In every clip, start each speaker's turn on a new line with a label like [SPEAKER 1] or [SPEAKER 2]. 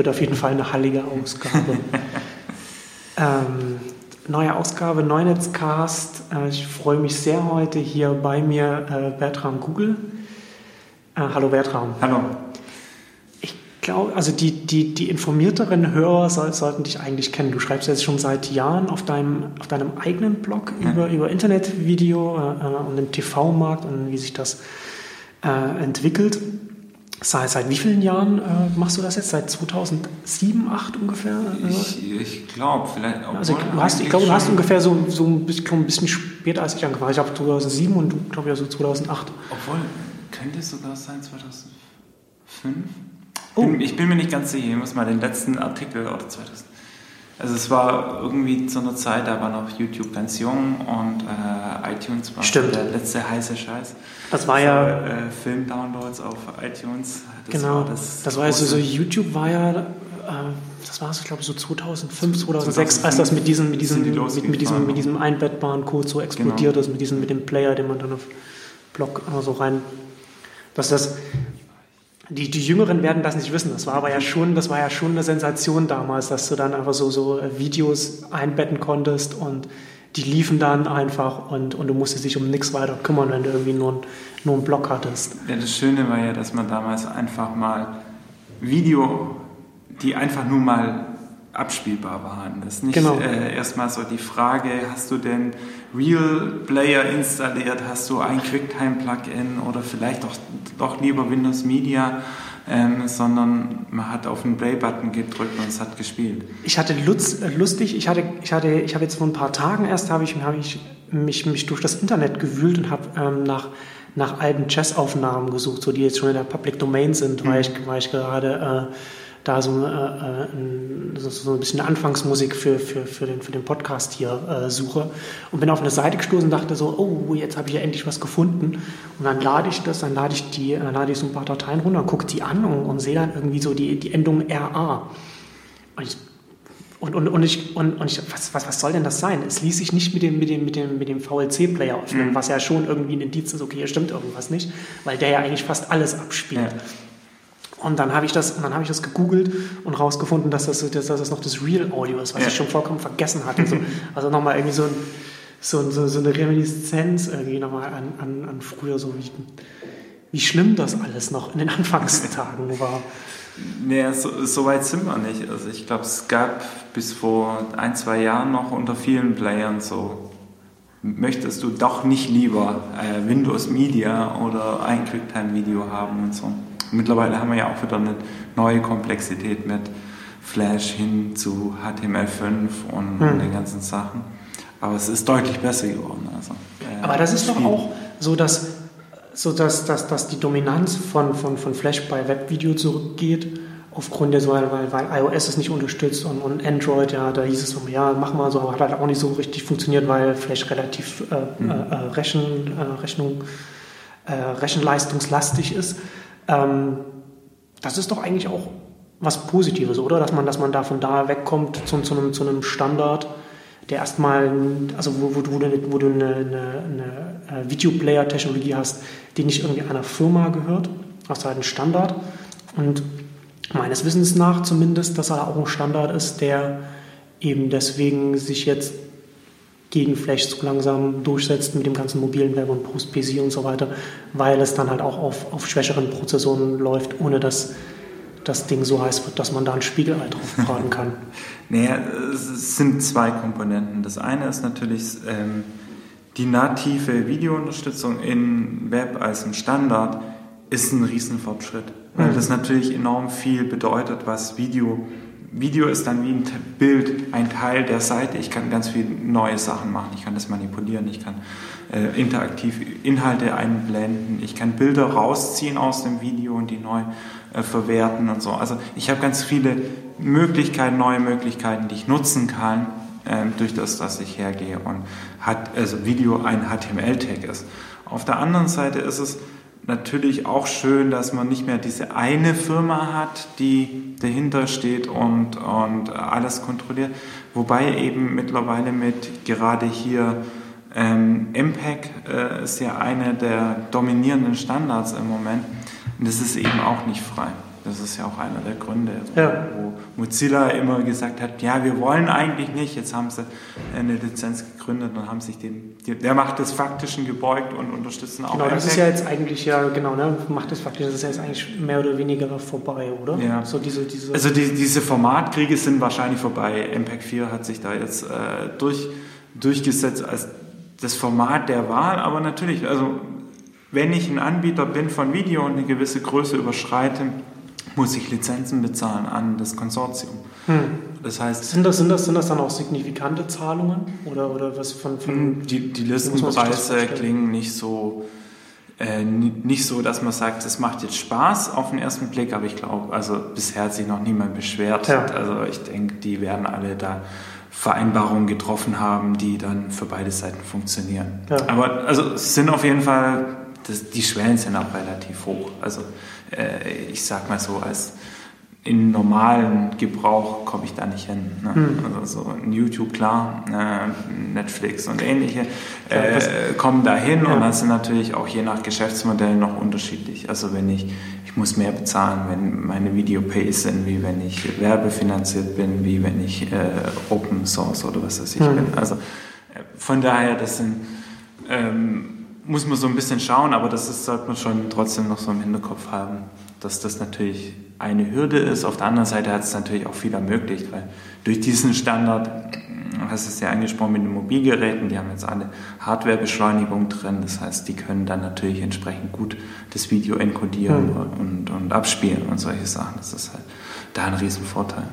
[SPEAKER 1] wird auf jeden Fall eine hallige Ausgabe. ähm, neue Ausgabe Neunetzcast. Äh, ich freue mich sehr heute hier bei mir äh, Bertram Google. Äh, hallo Bertram.
[SPEAKER 2] Hallo.
[SPEAKER 1] Ich glaube, also die, die, die informierteren Hörer soll, sollten dich eigentlich kennen. Du schreibst jetzt schon seit Jahren auf deinem, auf deinem eigenen Blog ja. über, über Internetvideo äh, und den TV-Markt und wie sich das äh, entwickelt. Seit, seit wie vielen Jahren äh, machst du das jetzt? Seit 2007, 2008 ungefähr?
[SPEAKER 2] Ich, ich glaube, vielleicht.
[SPEAKER 1] Also, du hast, ich glaube, du hast ungefähr so, so ein, bisschen, ein bisschen später als ich angefangen habe. Ich habe 2007 und du, glaube ich, so 2008.
[SPEAKER 2] Obwohl, könnte es sogar sein 2005? Oh. Bin, ich bin mir nicht ganz sicher. Ich muss mal den letzten Artikel oder 2000. Also es war irgendwie zu einer Zeit, da war noch YouTube ganz jung und äh, iTunes war
[SPEAKER 1] Stimmt.
[SPEAKER 2] der letzte heiße Scheiß.
[SPEAKER 1] Das war ja
[SPEAKER 2] äh, Film-Downloads auf iTunes.
[SPEAKER 1] Das genau. War das, das war ja so, so, YouTube war ja, äh, das war so, ich glaube so 2005, 2006, 2005, als das mit diesem, mit diesem, die mit, mit, diesem, mit diesem einbettbaren Code so explodiert genau. ist, mit diesem, mit dem Player, den man dann auf Blog äh, so rein, dass das die, die Jüngeren werden das nicht wissen. Das war aber ja schon, das war ja schon eine Sensation damals, dass du dann einfach so, so äh, Videos einbetten konntest und die liefen dann einfach und, und du musstest dich um nichts weiter kümmern, wenn du irgendwie nur, nur einen Blog hattest.
[SPEAKER 2] Ja, das Schöne war ja, dass man damals einfach mal Video, die einfach nur mal abspielbar waren. Das ist nicht genau. äh, erstmal so die Frage, hast du denn Real Player installiert, hast du ein QuickTime-Plugin oder vielleicht doch, doch lieber Windows Media, ähm, sondern man hat auf den Play-Button gedrückt und es hat gespielt.
[SPEAKER 1] Ich hatte Lutz, äh, lustig, ich hatte, ich hatte, ich habe jetzt vor ein paar Tagen erst, habe ich, habe ich mich, mich durch das Internet gewühlt und habe ähm, nach nach alten Jazz-Aufnahmen gesucht, so die jetzt schon in der Public Domain sind, mhm. weil ich, weil ich gerade äh, da so, äh, äh ein, so, ein bisschen Anfangsmusik für, für, für, den, für den Podcast hier äh, suche und bin auf eine Seite gestoßen und dachte so, oh, jetzt habe ich ja endlich was gefunden und dann lade ich das, dann lade ich die, dann lade ich so ein paar Dateien runter, gucke die an und, und sehe dann irgendwie so die, die Endung RA und ich und, und, und, ich, und, und ich, was, was, was soll denn das sein? Es ließ sich nicht mit dem, mit dem, mit dem, mit dem VLC-Player öffnen, mhm. was ja schon irgendwie ein Indiz ist, okay, hier stimmt irgendwas nicht, weil der ja eigentlich fast alles abspielt. Ja. Und dann habe ich das, und dann habe ich das gegoogelt und rausgefunden, dass das, dass das noch das Real Audio ist, was ja. ich schon vollkommen vergessen hatte. So, also nochmal irgendwie so, ein, so, so, so eine Reminiszenz irgendwie nochmal an, an, an früher, so wie, wie schlimm das alles noch in den Anfangstagen war.
[SPEAKER 2] Nee, so, so, weit sind wir nicht. Also ich glaube, es gab bis vor ein, zwei Jahren noch unter vielen Playern so, möchtest du doch nicht lieber äh, Windows Media oder ein QuickTime-Video haben und so. Mittlerweile haben wir ja auch wieder eine neue Komplexität mit Flash hin zu HTML5 und hm. den ganzen Sachen. Aber es ist deutlich besser geworden. Also,
[SPEAKER 1] äh, Aber das ist doch auch so, dass, so dass, dass, dass die Dominanz von, von, von Flash bei Webvideo zurückgeht. Aufgrund der so, weil, weil iOS es nicht unterstützt und, und Android, ja, da hieß es so, ja, machen wir so, aber hat halt auch nicht so richtig funktioniert, weil Flash relativ äh, mhm. äh, Rechen, äh, Rechnung, äh, rechenleistungslastig ist. Ähm, das ist doch eigentlich auch was Positives, oder? Dass man, dass man da von da wegkommt zu, zu, einem, zu einem Standard, der erstmal, also wo, wo, wo du, wo du eine, eine, eine äh, Videoplayer-Technologie hast, die nicht irgendwie einer Firma gehört, hast du halt einen Standard. Und meines Wissens nach zumindest, dass er auch ein Standard ist, der eben deswegen sich jetzt gegen Flash so langsam durchsetzt mit dem ganzen mobilen Web und Post-PC und so weiter, weil es dann halt auch auf, auf schwächeren Prozessoren läuft, ohne dass das Ding so heiß wird, dass man da ein Spiegelei drauf tragen kann.
[SPEAKER 2] naja, es sind zwei Komponenten. Das eine ist natürlich ähm, die native Videounterstützung in Web als ein Standard ist ein Riesenfortschritt, weil mhm. das natürlich enorm viel bedeutet, was Video Video ist dann wie ein Bild, ein Teil der Seite. Ich kann ganz viele neue Sachen machen. Ich kann das manipulieren, ich kann äh, interaktiv Inhalte einblenden, ich kann Bilder rausziehen aus dem Video und die neu äh, verwerten und so. Also ich habe ganz viele Möglichkeiten, neue Möglichkeiten, die ich nutzen kann, äh, durch das, dass ich hergehe und hat, also Video ein HTML-Tag ist. Auf der anderen Seite ist es natürlich auch schön, dass man nicht mehr diese eine Firma hat, die dahinter steht und, und alles kontrolliert. Wobei eben mittlerweile mit gerade hier ähm, MPEG äh, ist ja einer der dominierenden Standards im Moment. Und das ist eben auch nicht frei. Das ist ja auch einer der Gründe,
[SPEAKER 1] Ja.
[SPEAKER 2] wo Mozilla immer gesagt hat, ja, wir wollen eigentlich nicht. Jetzt haben sie eine Lizenz gegründet und haben sich dem, der Macht des Faktischen gebeugt und unterstützen auch
[SPEAKER 1] Genau, das ist ja jetzt eigentlich ja, genau, ne, macht das faktisch, das ist ja jetzt eigentlich mehr oder weniger vorbei, oder?
[SPEAKER 2] Ja.
[SPEAKER 1] So diese, diese.
[SPEAKER 2] Also die, diese Formatkriege sind wahrscheinlich vorbei. MPEG 4 hat sich da jetzt äh, durch, durchgesetzt als das Format der Wahl, aber natürlich, also wenn ich ein Anbieter bin von Video und eine gewisse Größe überschreite, muss ich Lizenzen bezahlen an das Konsortium.
[SPEAKER 1] hm.
[SPEAKER 2] Das heißt,
[SPEAKER 1] Sind das, sind, das, sind das dann auch signifikante Zahlungen? Oder, oder was von. von
[SPEAKER 2] die, die
[SPEAKER 1] das
[SPEAKER 2] Listenpreise klingen nicht so, äh, ni- nicht so, dass man sagt, es macht jetzt Spaß auf den ersten Blick, aber ich glaube, also bisher hat sich noch niemand beschwert.
[SPEAKER 1] Ja.
[SPEAKER 2] Also ich denke, die werden alle da Vereinbarungen getroffen haben, die dann für beide Seiten funktionieren.
[SPEAKER 1] Ja.
[SPEAKER 2] Aber also es sind auf jeden Fall, das, die Schwellen sind auch relativ hoch. Also äh, ich sag mal so, als in normalen Gebrauch komme ich da nicht hin. Ne?
[SPEAKER 1] Hm.
[SPEAKER 2] Also so YouTube, klar, äh, Netflix und ähnliche
[SPEAKER 1] Ja,
[SPEAKER 2] äh, kommen da hin
[SPEAKER 1] Ja.
[SPEAKER 2] und das sind natürlich auch je nach Geschäftsmodell noch unterschiedlich. Also wenn ich, ich muss mehr bezahlen, wenn meine Videopays sind, wie wenn ich werbefinanziert bin, wie wenn ich äh, Open Source oder was weiß ich
[SPEAKER 1] Hm.
[SPEAKER 2] bin. Also äh, von daher, das sind, ähm, muss man so ein bisschen schauen, aber das ist, sollte man schon trotzdem noch so im Hinterkopf haben, dass das natürlich eine Hürde ist. Auf der anderen Seite hat es natürlich auch viel ermöglicht, weil durch diesen Standard, du hast es ja angesprochen mit den Mobilgeräten, die haben jetzt alle Hardwarebeschleunigung drin, das heißt, die können dann natürlich entsprechend gut das Video enkodieren
[SPEAKER 1] Mhm.
[SPEAKER 2] und, und abspielen und solche Sachen. Das ist halt da ein Riesenvorteil.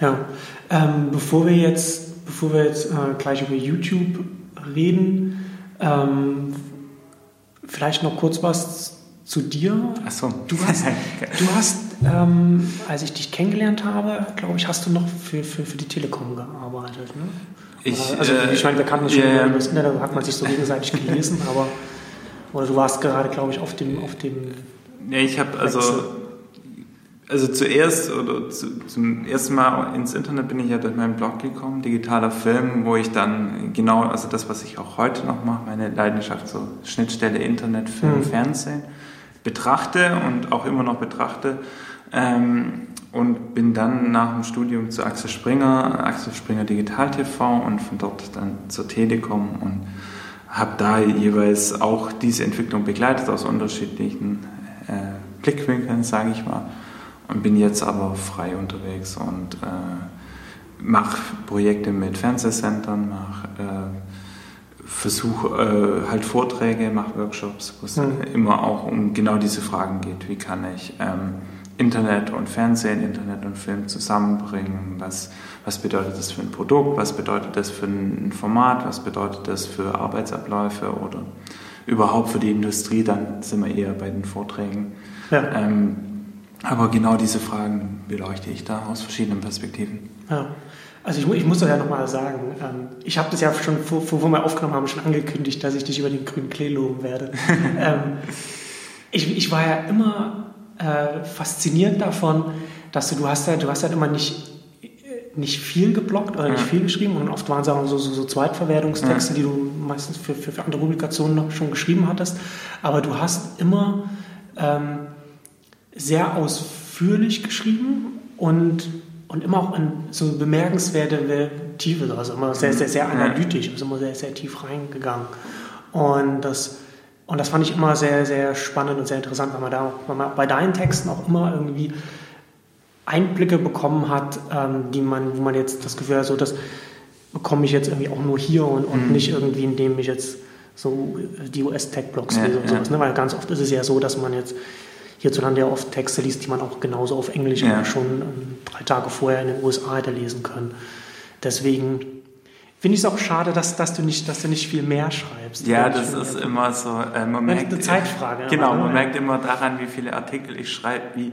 [SPEAKER 1] Ja, ähm, bevor wir jetzt, bevor wir jetzt äh, gleich über YouTube reden, ähm, vielleicht noch kurz was zu dir.
[SPEAKER 2] Achso.
[SPEAKER 1] Du hast, du hast ähm, als ich dich kennengelernt habe, glaube ich, hast du noch für, für, für die Telekom gearbeitet. Ne?
[SPEAKER 2] Ich,
[SPEAKER 1] also
[SPEAKER 2] äh,
[SPEAKER 1] ich meine, wir kannten das schon
[SPEAKER 2] ja,
[SPEAKER 1] über das Internet, da hat man sich so gegenseitig gelesen, aber oder du warst gerade, glaube ich, auf dem, auf dem
[SPEAKER 2] Ja, ich habe also. Also zuerst oder zu, zum ersten Mal ins Internet bin ich ja durch meinen Blog gekommen, digitaler Film, wo ich dann genau, also das, was ich auch heute noch mache, meine Leidenschaft, so Schnittstelle Internet, Film,
[SPEAKER 1] Mhm.
[SPEAKER 2] Fernsehen, betrachte und auch immer noch betrachte. Ähm, und bin dann nach dem Studium zu Axel Springer, Axel Springer Digital TV und von dort dann zur Telekom und habe da jeweils auch diese Entwicklung begleitet aus unterschiedlichen äh, Blickwinkeln, sage ich mal. Und bin jetzt aber frei unterwegs und äh, mache Projekte mit Fernsehsendern, mache äh, versuche äh, halt Vorträge, mache Workshops, wo es
[SPEAKER 1] Mhm.
[SPEAKER 2] immer auch um genau diese Fragen geht. Wie kann ich ähm, Internet und Fernsehen, Internet und Film zusammenbringen? Was, was bedeutet das für ein Produkt? Was bedeutet das für ein Format? Was bedeutet das für Arbeitsabläufe oder überhaupt für die Industrie? Dann sind wir eher bei den Vorträgen.
[SPEAKER 1] ja,
[SPEAKER 2] Ähm, aber genau diese Fragen beleuchte ich da aus verschiedenen Perspektiven.
[SPEAKER 1] Ja. Also ich, ich muss das ja nochmal sagen, ähm, ich habe das ja schon, vor, vor wir aufgenommen haben, schon angekündigt, dass ich dich über den grünen Klee loben werde. ähm, ich, ich war ja immer äh, fasziniert davon, dass du, du hast ja, du hast ja immer nicht, äh, nicht viel geblockt oder nicht
[SPEAKER 2] Ja.
[SPEAKER 1] viel geschrieben und oft waren es auch so, so, so Zweitverwertungstexte, die du meistens für, für, für andere Publikationen noch schon geschrieben hattest. Aber du hast immer ähm, sehr ausführlich geschrieben und, und immer auch in so bemerkenswerte Tiefe, also immer sehr, sehr, sehr analytisch, also immer sehr, sehr tief reingegangen. Und das, und das fand ich immer sehr, sehr spannend und sehr interessant, weil man da weil man bei deinen Texten auch immer irgendwie Einblicke bekommen hat, ähm, die man, wo man jetzt das Gefühl hat, so das bekomme ich jetzt irgendwie auch nur hier und, und
[SPEAKER 2] Mhm.
[SPEAKER 1] nicht irgendwie, indem ich jetzt so die US-Tech-Blogs
[SPEAKER 2] Ja,
[SPEAKER 1] lese und
[SPEAKER 2] ja.
[SPEAKER 1] sowas. Ne? Weil ganz oft ist es ja so, dass man jetzt hierzulande ja oft Texte liest, die man auch genauso auf Englisch
[SPEAKER 2] Ja.
[SPEAKER 1] schon ähm, drei Tage vorher in den USA hätte lesen können. Deswegen finde ich es auch schade, dass, dass, du nicht, dass du nicht viel mehr schreibst.
[SPEAKER 2] Ja, das ist immer so, äh, man merkt,
[SPEAKER 1] eine Zeitfrage,
[SPEAKER 2] Genau, man merkt immer daran, wie viele Artikel ich schreibe, wie,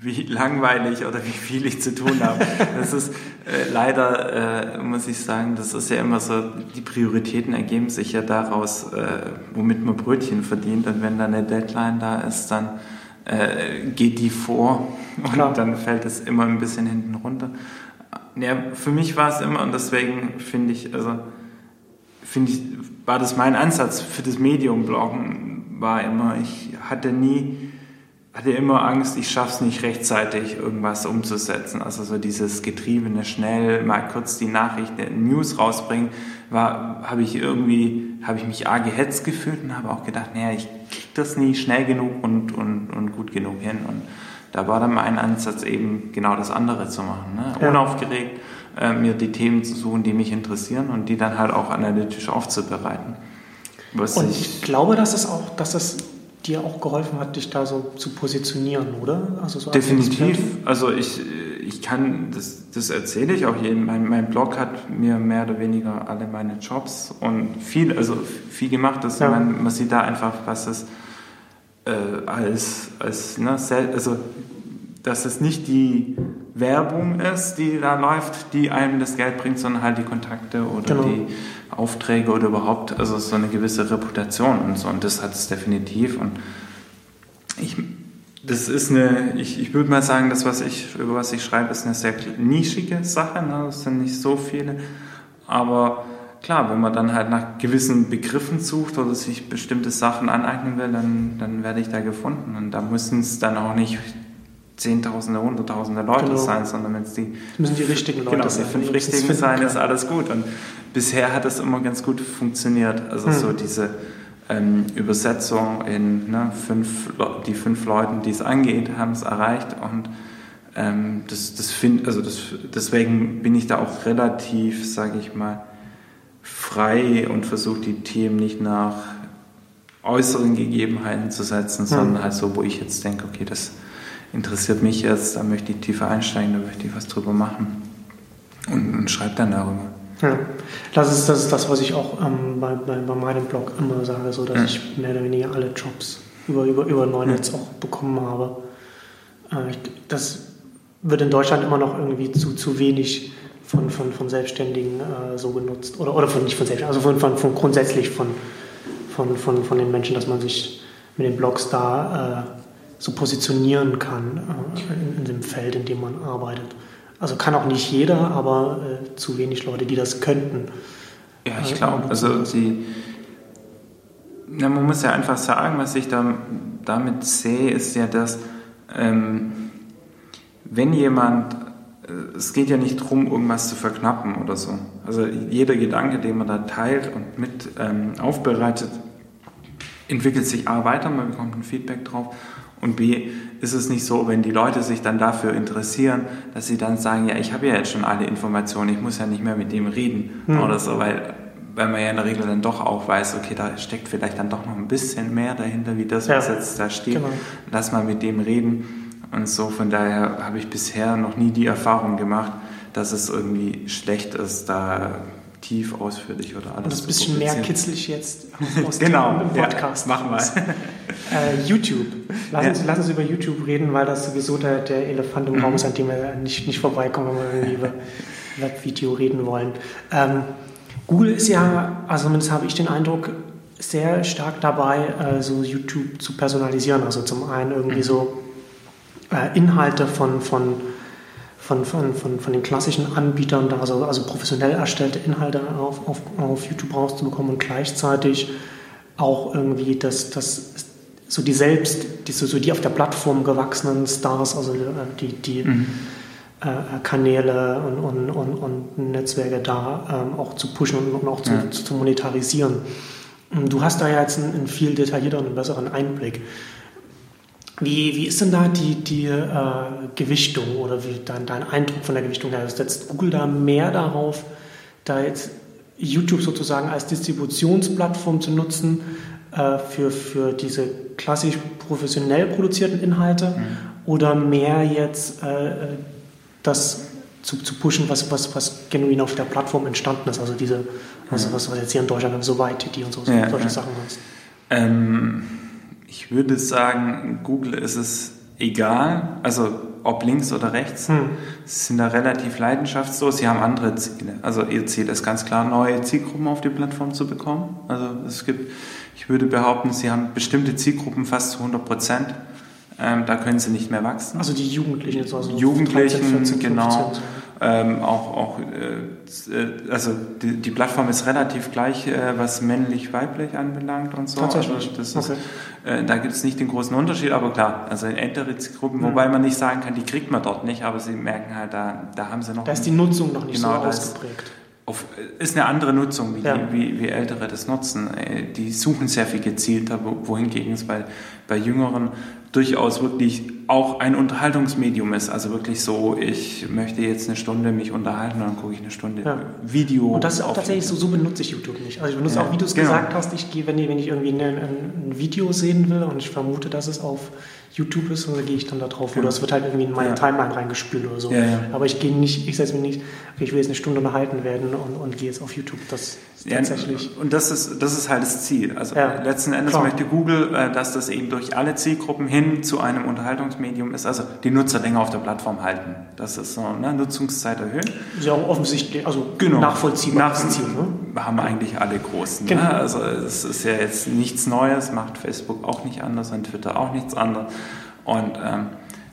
[SPEAKER 2] wie langweilig oder wie viel ich zu tun habe. Das ist äh, leider, äh, muss ich sagen, das ist ja immer so, die Prioritäten ergeben sich ja daraus, äh, womit man Brötchen verdient und wenn dann eine Deadline da ist, dann äh, geht die vor und
[SPEAKER 1] Klar.
[SPEAKER 2] dann fällt es immer ein bisschen hinten runter. Ja, für mich war es immer und deswegen finde ich, also finde ich, war das mein Ansatz für das Medium-Bloggen, war immer, ich hatte nie hatte immer Angst, ich schaffe es nicht rechtzeitig, irgendwas umzusetzen. Also so dieses getriebene, schnell mal kurz die Nachricht, der News rausbringen, war, habe ich irgendwie, habe ich mich arg gehetzt gefühlt und habe auch gedacht, naja, ich kriege das nie schnell genug und, und, und gut genug hin. Und da war dann mein Ansatz eben genau das andere zu machen. Ne? Ja. Unaufgeregt, äh, mir die Themen zu suchen, die mich interessieren und die dann halt auch analytisch aufzubereiten.
[SPEAKER 1] Was und ich, ich glaube, dass es auch, dass es dir auch geholfen hat, dich da so zu positionieren, oder?
[SPEAKER 2] Also so Definitiv. Also ich, ich kann, das, das erzähle ich auch jedem. Mein, mein Blog hat mir mehr oder weniger alle meine Jobs und viel, also viel gemacht. Dass ja. man, man sieht da einfach, was es äh, als, als ne, also dass es nicht die Werbung ist, die da läuft, die einem das Geld bringt, sondern halt die Kontakte oder genau. die Aufträge oder überhaupt, also so eine gewisse Reputation und so. Und das hat es definitiv. Und ich, das ist eine, ich, ich würde mal sagen, das, was ich, über was ich schreibe, ist eine sehr nischige Sache. Ne? Das sind nicht so viele. Aber klar, wenn man dann halt nach gewissen Begriffen sucht oder sich bestimmte Sachen aneignen will, dann, dann werde ich da gefunden. Und da müssen es dann auch nicht Zehntausende, Hunderttausende Leute genau. sein, sondern wenn es die.
[SPEAKER 1] müssen die richtigen Leute
[SPEAKER 2] genau, sein. die fünf richtigen sein, ist alles gut. Und bisher hat es immer ganz gut funktioniert. Also hm. so diese ähm, Übersetzung in ne, fünf, die fünf Leuten, die es angeht, haben es erreicht. Und ähm, das, das find, also das, deswegen bin ich da auch relativ, sage ich mal, frei und versuche die Themen nicht nach äußeren Gegebenheiten zu setzen, hm. sondern halt so, wo ich jetzt denke, okay, das interessiert mich jetzt, da möchte ich tiefer einsteigen, da möchte ich was drüber machen und, und schreibe dann darüber.
[SPEAKER 1] Ja, das ist, das ist das, was ich auch ähm, bei, bei, bei, meinem Blog immer sage, so dass ja. ich mehr oder weniger alle Jobs über, über, über Neunetz ja. auch bekommen habe. Äh, das wird in Deutschland immer noch irgendwie zu, zu wenig von, von, von Selbstständigen äh, so genutzt. Oder, oder von, nicht von Selbstständigen, also von, von, von grundsätzlich von, von, von, von den Menschen, dass man sich mit den Blogs da äh, so positionieren kann äh, in, in, dem Feld, in dem man arbeitet. Also kann auch nicht jeder, aber äh, zu wenig Leute, die das könnten.
[SPEAKER 2] Ja, ich glaube, also sie, ja, man muss ja einfach sagen, was ich da, damit sehe, ist ja, dass ähm, wenn jemand, äh, es geht ja nicht darum, irgendwas zu verknappen oder so. Also jeder Gedanke, den man da teilt und mit ähm, aufbereitet, entwickelt sich A weiter, man bekommt ein Feedback drauf und B, ist es nicht so, wenn die Leute sich dann dafür interessieren, dass sie dann sagen, ja, ich habe ja jetzt schon alle Informationen, ich muss ja nicht mehr mit dem reden hm. oder so, weil, weil man ja in der Regel dann doch auch weiß, okay, da steckt vielleicht dann doch noch ein bisschen mehr dahinter, wie das, was ja. jetzt da steht. Genau. Lass mal mit dem reden. Und so, von daher habe ich bisher noch nie die Erfahrung gemacht, dass es irgendwie schlecht ist, da tief, ausführlich oder alles. Und
[SPEAKER 1] das bisschen mehr kitzlig jetzt
[SPEAKER 2] aus genau, dem Podcast. Ja, machen wir.
[SPEAKER 1] äh, YouTube. Lass, ja. uns, lass uns über YouTube reden, weil das sowieso der, der Elefant im Raum ist, an dem wir nicht, nicht vorbeikommen, wenn wir irgendwie über Webvideo reden wollen. Ähm, Google ist ja, also zumindest habe ich den Eindruck, sehr stark dabei, äh, so YouTube zu personalisieren. Also zum einen irgendwie mhm. so äh, Inhalte von, von von, von, von, von den klassischen Anbietern, da also, also professionell erstellte Inhalte auf, auf, auf YouTube rauszubekommen und gleichzeitig auch irgendwie das, das so die selbst, die, so, so die auf der Plattform gewachsenen Stars, also äh, die, die mhm. äh, Kanäle und, und, und, und, Netzwerke da ähm, auch zu pushen und, und auch zu, ja. zu, monetarisieren. Du hast da ja jetzt einen, einen viel detaillierteren und besseren Einblick. Wie, wie ist denn da die, die äh, Gewichtung oder wie dein, dein Eindruck von der Gewichtung her? Setzt Google da mehr darauf, da jetzt YouTube sozusagen als Distributionsplattform zu nutzen äh, für, für diese klassisch professionell produzierten Inhalte mhm. oder mehr jetzt äh, das zu, zu pushen, was, was, was genuin auf der Plattform entstanden ist? Also diese, was, was, was jetzt hier in Deutschland so weit die und so, ja, solche ja. Sachen hast.
[SPEAKER 2] Ähm ich würde sagen, Google ist es egal, also ob links oder rechts. Hm. Sie sind da relativ leidenschaftslos. Sie haben andere Ziele. Also ihr Ziel ist ganz klar, neue Zielgruppen auf die Plattform zu bekommen. Also es gibt, ich würde behaupten, sie haben bestimmte Zielgruppen fast zu 100 Prozent. Ähm, da können sie nicht mehr wachsen.
[SPEAKER 1] Also die Jugendlichen,
[SPEAKER 2] also Jugendlichen, 13, 14, genau. Ähm, auch, auch äh, also die, die, Plattform ist relativ gleich, äh, was männlich-weiblich anbelangt und so.
[SPEAKER 1] Tatsächlich.
[SPEAKER 2] Also das ist, äh, da gibt es nicht den großen Unterschied, aber klar, also in ältere Gruppen, mhm. wobei man nicht sagen kann, die kriegt man dort nicht, aber sie merken halt, da, da haben sie noch.
[SPEAKER 1] Da ist die Nutzung noch nicht genau, so ausgeprägt.
[SPEAKER 2] Auf, ist eine andere Nutzung, wie, ja. die, wie, wie, Ältere das nutzen. Äh, die suchen sehr viel gezielter, wohingegen es bei, bei Jüngeren durchaus wirklich auch ein Unterhaltungsmedium ist. Also wirklich so, ich möchte jetzt eine Stunde mich unterhalten und dann gucke ich eine Stunde ja. Video.
[SPEAKER 1] Und das ist auch tatsächlich so, so benutze ich YouTube nicht. Also ich benutze ja, auch, wie du es genau. gesagt hast, ich gehe, wenn, wenn ich irgendwie ein, ein, Video sehen will und ich vermute, dass es auf YouTube ist und dann gehe ich dann da drauf. Oder es wird halt irgendwie in meine ja. Timeline reingespült oder so. Aber ich gehe nicht, ich setze mich nicht, okay, ich will jetzt eine Stunde unterhalten werden und, und gehe jetzt auf YouTube. Das ist tatsächlich.
[SPEAKER 2] und das ist, das ist halt das Ziel. Also letzten Endes Klar. möchte Google, äh, dass das eben durch alle Zielgruppen hin zu einem Unterhaltungsmedium ist, also die Nutzer länger auf der Plattform halten. Das ist so, ne, Nutzungszeit erhöhen.
[SPEAKER 1] Ist ja auch offensichtlich, also genau. nachvollziehbar.
[SPEAKER 2] Nach, Ziel, ne? Haben eigentlich alle Großen. Ne? Genau. Ne? Also es ist ja jetzt nichts Neues, macht Facebook auch nicht anders und Twitter auch nichts anderes. Und ähm,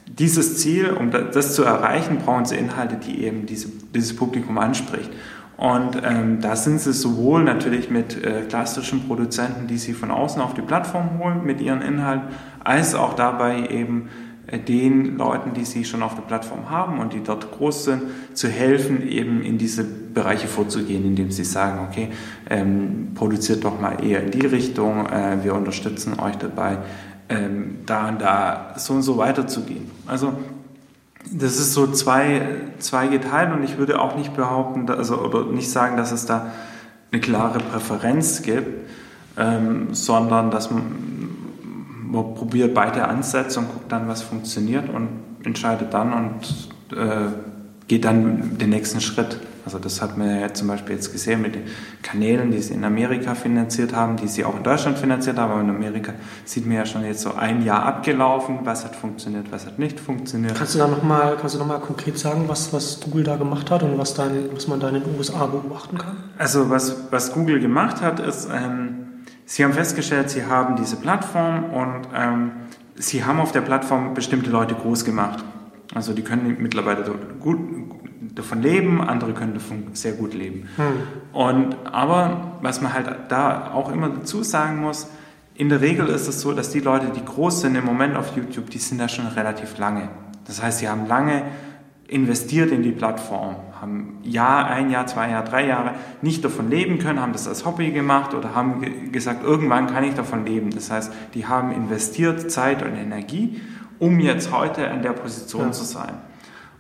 [SPEAKER 2] dieses Ziel, um das zu erreichen, brauchen sie Inhalte, die eben diese, dieses Publikum anspricht. Und ähm, da sind sie sowohl natürlich mit äh, klassischen Produzenten, die sie von außen auf die Plattform holen mit ihren Inhalten, als auch dabei eben äh, den Leuten, die sie schon auf der Plattform haben und die dort groß sind, zu helfen, eben in diese Bereiche vorzugehen, indem sie sagen, okay, ähm, produziert doch mal eher in die Richtung, äh, wir unterstützen euch dabei, ähm, da und da so und so weiterzugehen. Also das ist so zwei, zwei geteilt und ich würde auch nicht behaupten, also oder nicht sagen, dass es da eine klare Präferenz gibt, ähm, sondern dass man, man, probiert beide Ansätze und guckt dann, was funktioniert und entscheidet dann und äh, geht dann den nächsten Schritt. Also das hat man ja zum Beispiel jetzt gesehen mit den Kanälen, die sie in Amerika finanziert haben, die sie auch in Deutschland finanziert haben, aber in Amerika sieht man ja schon jetzt so ein Jahr abgelaufen, was hat funktioniert, was hat nicht funktioniert.
[SPEAKER 1] Kannst du da nochmal noch konkret sagen, was, was Google da gemacht hat und was, dein, was man da in den USA beobachten kann?
[SPEAKER 2] Also was, was Google gemacht hat, ist, ähm, sie haben festgestellt, sie haben diese Plattform und ähm, sie haben auf der Plattform bestimmte Leute groß gemacht. Also die können mittlerweile gut, davon leben, andere können davon sehr gut leben. Hm. Und, aber was man halt da auch immer dazu sagen muss, in der Regel ist es so, dass die Leute, die groß sind im Moment auf YouTube, die sind da schon relativ lange. Das heißt, sie haben lange investiert in die Plattform, haben Jahr, ein Jahr, zwei Jahre, drei Jahre nicht davon leben können, haben das als Hobby gemacht oder haben gesagt, irgendwann kann ich davon leben. Das heißt, die haben investiert Zeit und Energie, um jetzt heute an der Position ja. zu sein.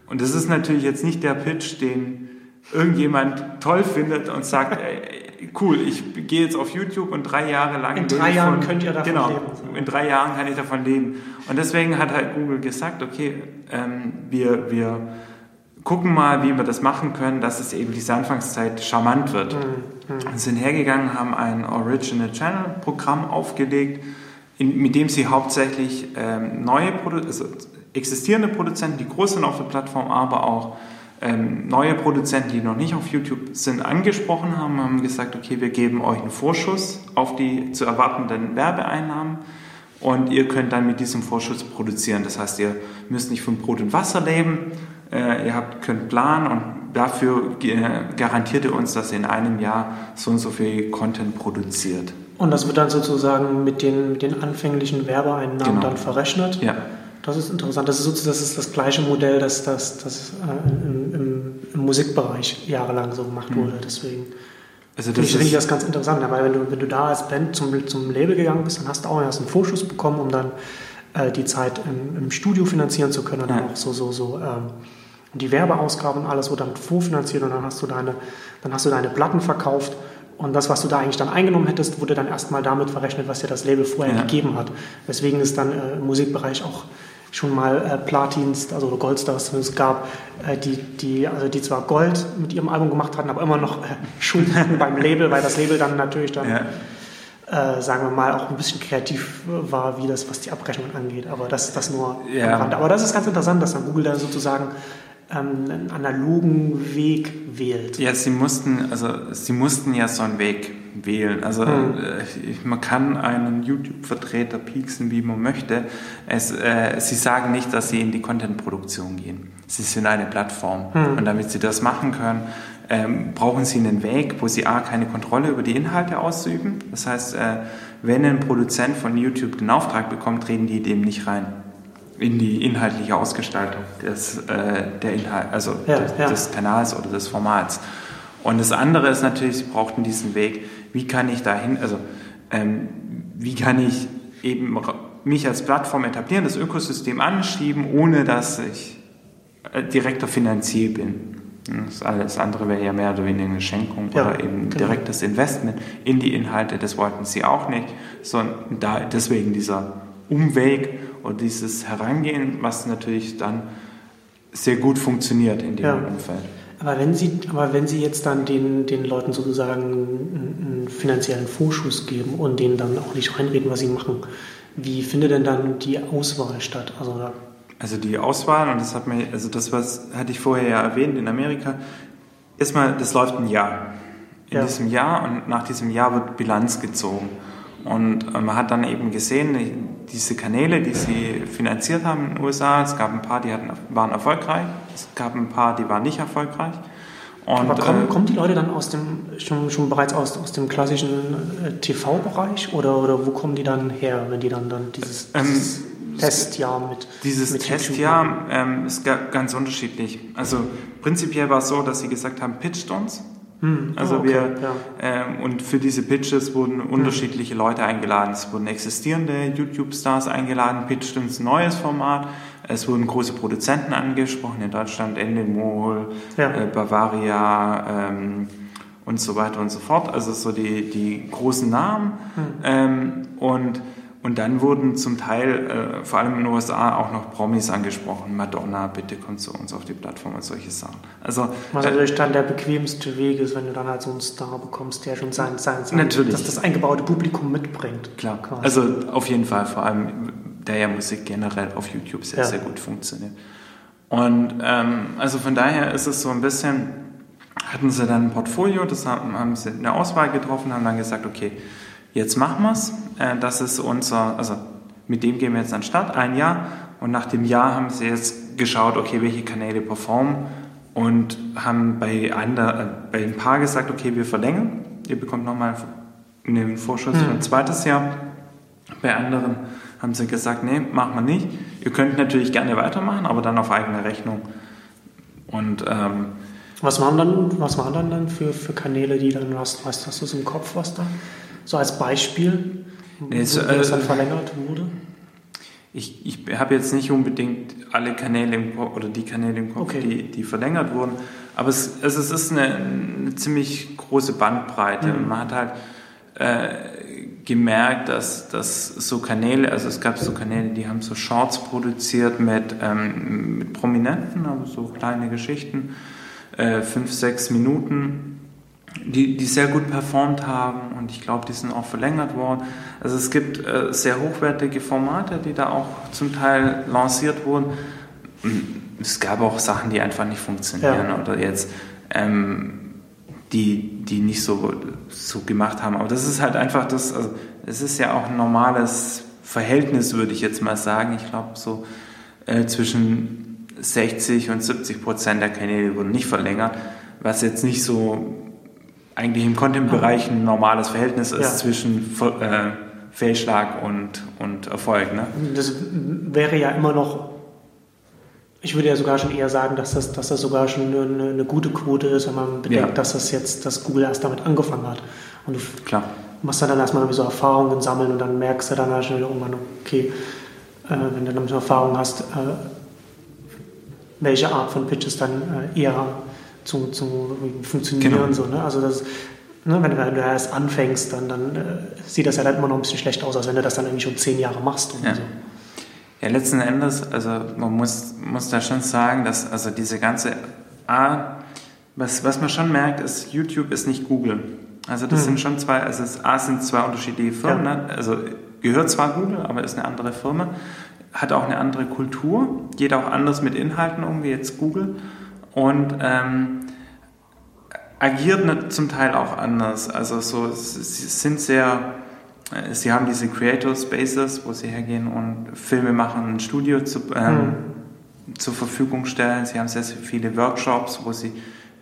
[SPEAKER 2] Und das ist natürlich jetzt nicht der Pitch, den irgendjemand toll findet und sagt, ey, cool, ich gehe jetzt auf YouTube und drei Jahre lang.
[SPEAKER 1] In drei Jahren von, könnt ihr davon
[SPEAKER 2] genau,
[SPEAKER 1] leben.
[SPEAKER 2] In drei Jahren kann ich davon leben. Und deswegen hat halt Google gesagt, okay, ähm, wir, wir gucken mal, wie wir das machen können, dass es eben diese Anfangszeit charmant wird. Mhm. Mhm. Sind hergegangen, haben ein Original Channel Programm aufgelegt, in, mit dem sie hauptsächlich ähm, neue Produ also existierende Produzenten, die groß sind auf der Plattform, aber auch ähm, neue Produzenten, die noch nicht auf YouTube sind, angesprochen haben, haben gesagt, okay, wir geben euch einen Vorschuss auf die zu erwartenden Werbeeinnahmen und ihr könnt dann mit diesem Vorschuss produzieren. Das heißt, ihr müsst nicht von Brot und Wasser leben, äh, ihr habt, könnt planen und dafür garantiert ihr uns, dass ihr in einem Jahr so und so viel Content produziert.
[SPEAKER 1] Und das wird dann sozusagen mit den, mit den anfänglichen Werbeeinnahmen genau. dann verrechnet?
[SPEAKER 2] Ja.
[SPEAKER 1] Das ist interessant. Das ist sozusagen das, ist das gleiche Modell, das, das, das äh, im, im, im, Musikbereich jahrelang so gemacht mhm. wurde. Deswegen also finde ich, das ganz interessant. Weil wenn du, wenn du da als Band zum, zum Label gegangen bist, dann hast du auch erst einen Vorschuss bekommen, um dann äh, die Zeit im, im, Studio finanzieren zu können und dann auch so, so, so ähm, die Werbeausgaben und alles wurde damit vorfinanziert und dann hast du deine, dann hast du deine Platten verkauft und das, was du da eigentlich dann eingenommen hättest, wurde dann erstmal damit verrechnet, was dir das Label vorher ja. gegeben hat. Weswegen es dann äh, im Musikbereich auch schon mal äh, Platins, also Goldstars es gab, äh, die, die, also die zwar Gold mit ihrem Album gemacht hatten, aber immer noch äh, Schuld hatten beim Label, weil das Label dann natürlich dann, ja. äh, sagen wir mal, auch ein bisschen kreativ war, wie das, was die Abrechnung angeht. Aber das, das nur ja. am Rand. Aber das ist ganz interessant, dass dann Google da sozusagen einen analogen Weg wählt.
[SPEAKER 2] Ja, sie mussten, also sie mussten ja so einen Weg wählen. Also mhm. äh, man kann einen YouTube-Vertreter pieksen, wie man möchte. Es, äh, sie sagen nicht, dass sie in die Content-Produktion gehen. Sie sind eine Plattform. Mhm. Und damit sie das machen können, ähm, brauchen sie einen Weg, wo sie A, keine Kontrolle über die Inhalte ausüben. Das heißt, äh, wenn ein Produzent von YouTube den Auftrag bekommt, reden die dem nicht rein in die inhaltliche Ausgestaltung des, äh, der Inhalt, also ja, des, ja. des, Kanals oder des Formats. Und das andere ist natürlich, sie brauchten diesen Weg, wie kann ich dahin, also ähm, wie kann ich eben mich als Plattform etablieren, das Ökosystem anschieben, ohne dass ich äh, direkter Finanzier bin. Das alles andere wäre ja mehr oder weniger eine Schenkung ja, oder eben genau. direktes Investment in die Inhalte. Das wollten sie auch nicht, sondern da, deswegen dieser Umweg oder dieses Herangehen, was natürlich dann sehr gut funktioniert in dem ja. Umfeld.
[SPEAKER 1] Aber wenn Sie, aber wenn Sie jetzt dann den, den Leuten sozusagen einen finanziellen Vorschuss geben und denen dann auch nicht reinreden, was sie machen, wie findet denn dann die Auswahl statt?
[SPEAKER 2] Also, also die Auswahl, und das hat mir, also das was hatte ich vorher ja erwähnt in Amerika, erstmal, das läuft ein Jahr. In ja. diesem Jahr und nach diesem Jahr wird Bilanz gezogen. Und man hat dann eben gesehen, diese Kanäle, die sie finanziert haben in den USA, es gab ein paar, die hatten, waren erfolgreich, es gab ein paar, die waren nicht erfolgreich.
[SPEAKER 1] Und, Aber kommen, äh, kommen die Leute dann aus dem, schon, schon bereits aus, aus dem klassischen äh, TV-Bereich oder, oder wo kommen die dann her, wenn die dann, dann dieses, ähm, dieses Testjahr mit
[SPEAKER 2] Dieses mit Testjahr ähm, ist ganz unterschiedlich. Also prinzipiell war es so, dass sie gesagt haben, pitcht uns hm. Also oh, okay, wir ja. ähm, und für diese Pitches wurden hm. unterschiedliche Leute eingeladen. Es wurden existierende YouTube-Stars eingeladen, pitcht ein neues Format. Es wurden große Produzenten angesprochen in Deutschland, Endemol, ja. äh, Bavaria ähm, und so weiter und so fort. Also so die, die großen Namen. Hm. Ähm, und und dann wurden zum Teil, äh, vor allem in den USA, auch noch Promis angesprochen. Madonna, bitte komm zu uns auf die Plattform und solche Sachen.
[SPEAKER 1] Also, Was äh, natürlich dann der bequemste Weg ist, wenn du dann halt so einen Star bekommst, der schon sein, sein, sein
[SPEAKER 2] natürlich.
[SPEAKER 1] dass das eingebaute Publikum mitbringt.
[SPEAKER 2] Klar, quasi. also auf jeden Fall, vor allem, der ja Musik generell auf YouTube sehr, ja. sehr gut funktioniert. Und ähm, also von daher ist es so ein bisschen, hatten sie dann ein Portfolio, das haben, haben sie eine Auswahl getroffen, haben dann gesagt, okay, jetzt machen wir es. Äh, das ist unser, also mit dem gehen wir jetzt an den Start, ein Jahr. Und nach dem Jahr haben sie jetzt geschaut, okay, welche Kanäle performen und haben bei, ander, äh, bei ein paar gesagt, okay, wir verlängern. Ihr bekommt nochmal einen Vorschuss für ein zweites Jahr. Bei anderen haben sie gesagt, nee, machen wir nicht. Ihr könnt natürlich gerne weitermachen, aber dann auf eigene Rechnung. Und ähm,
[SPEAKER 1] was waren dann, was waren dann, dann für, für Kanäle, die dann hast, weißt, hast du es im Kopf, was da? So als Beispiel, so, wo das dann äh, verlängert wurde?
[SPEAKER 2] Ich, ich habe jetzt nicht unbedingt alle Kanäle im Kopf oder die Kanäle im Kopf, okay. die, die verlängert wurden, aber es, es, es ist eine, eine, ziemlich große Bandbreite. Mhm. Man hat halt äh, gemerkt, dass, dass so Kanäle, also es gab so Kanäle, die haben so Shorts produziert mit, ähm, mit Prominenten, also so kleine Geschichten, äh, fünf, sechs Minuten die, die sehr gut performt haben und ich glaube, die sind auch verlängert worden. Also es gibt äh, sehr hochwertige Formate, die da auch zum Teil lanciert wurden. Es gab auch Sachen, die einfach nicht funktionieren ja. oder jetzt ähm, die, die nicht so, so gemacht haben. Aber das ist halt einfach das, also es ist ja auch ein normales Verhältnis, würde ich jetzt mal sagen. Ich glaube, so äh, zwischen 60 und 70 Prozent der Kanäle wurden nicht verlängert, was jetzt nicht so eigentlich im Content-Bereich ein normales Verhältnis ist ja. zwischen äh, Fehlschlag und, und Erfolg. Ne?
[SPEAKER 1] Das wäre ja immer noch, ich würde ja sogar schon eher sagen, dass das, dass das sogar schon eine, eine gute Quote ist, wenn man bedenkt, ja. dass das jetzt, dass Google erst damit angefangen hat. Und du Klar. machst dann erstmal so Erfahrungen sammeln und dann merkst du dann halt schnell irgendwann, okay, äh, wenn du dann so Erfahrung hast, äh, welche Art von Pitches dann äh, eher zu, zu funktionieren. Genau. So, ne? Also das, ne, wenn, du, wenn du erst anfängst, dann, dann äh, sieht das ja dann immer noch ein bisschen schlecht aus, als wenn du das dann irgendwie schon zehn Jahre machst.
[SPEAKER 2] ja.
[SPEAKER 1] So.
[SPEAKER 2] ja, letzten Endes, also man muss, muss da schon sagen, dass also diese ganze A, was, was man schon merkt, ist, YouTube ist nicht Google. Also das hm. sind schon zwei, also es, A sind zwei unterschiedliche Firmen, ja. ne? also gehört zwar Google, aber ist eine andere Firma, hat auch eine andere Kultur, geht auch anders mit Inhalten um wie jetzt Google. Und ähm, agiert zum Teil auch anders. Also so, sie sind sehr, äh, sie haben diese Creator Spaces, wo sie hergehen und Filme machen, ein Studio zu, ähm, mhm. zur Verfügung stellen. Sie haben sehr, sehr viele Workshops, wo sie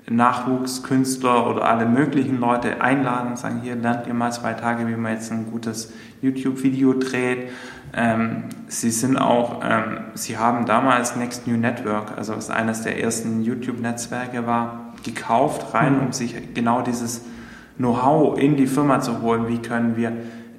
[SPEAKER 2] Nachwuchskünstler oder alle möglichen Leute einladen und sagen, hier lernt ihr mal zwei Tage, wie man jetzt ein gutes YouTube-Video dreht. Ähm, sie sind auch, ähm, sie haben damals Next New Network, also was eines der ersten YouTube-Netzwerke war, gekauft, rein, mhm. um sich genau dieses Know-how in die Firma zu holen. Wie können wir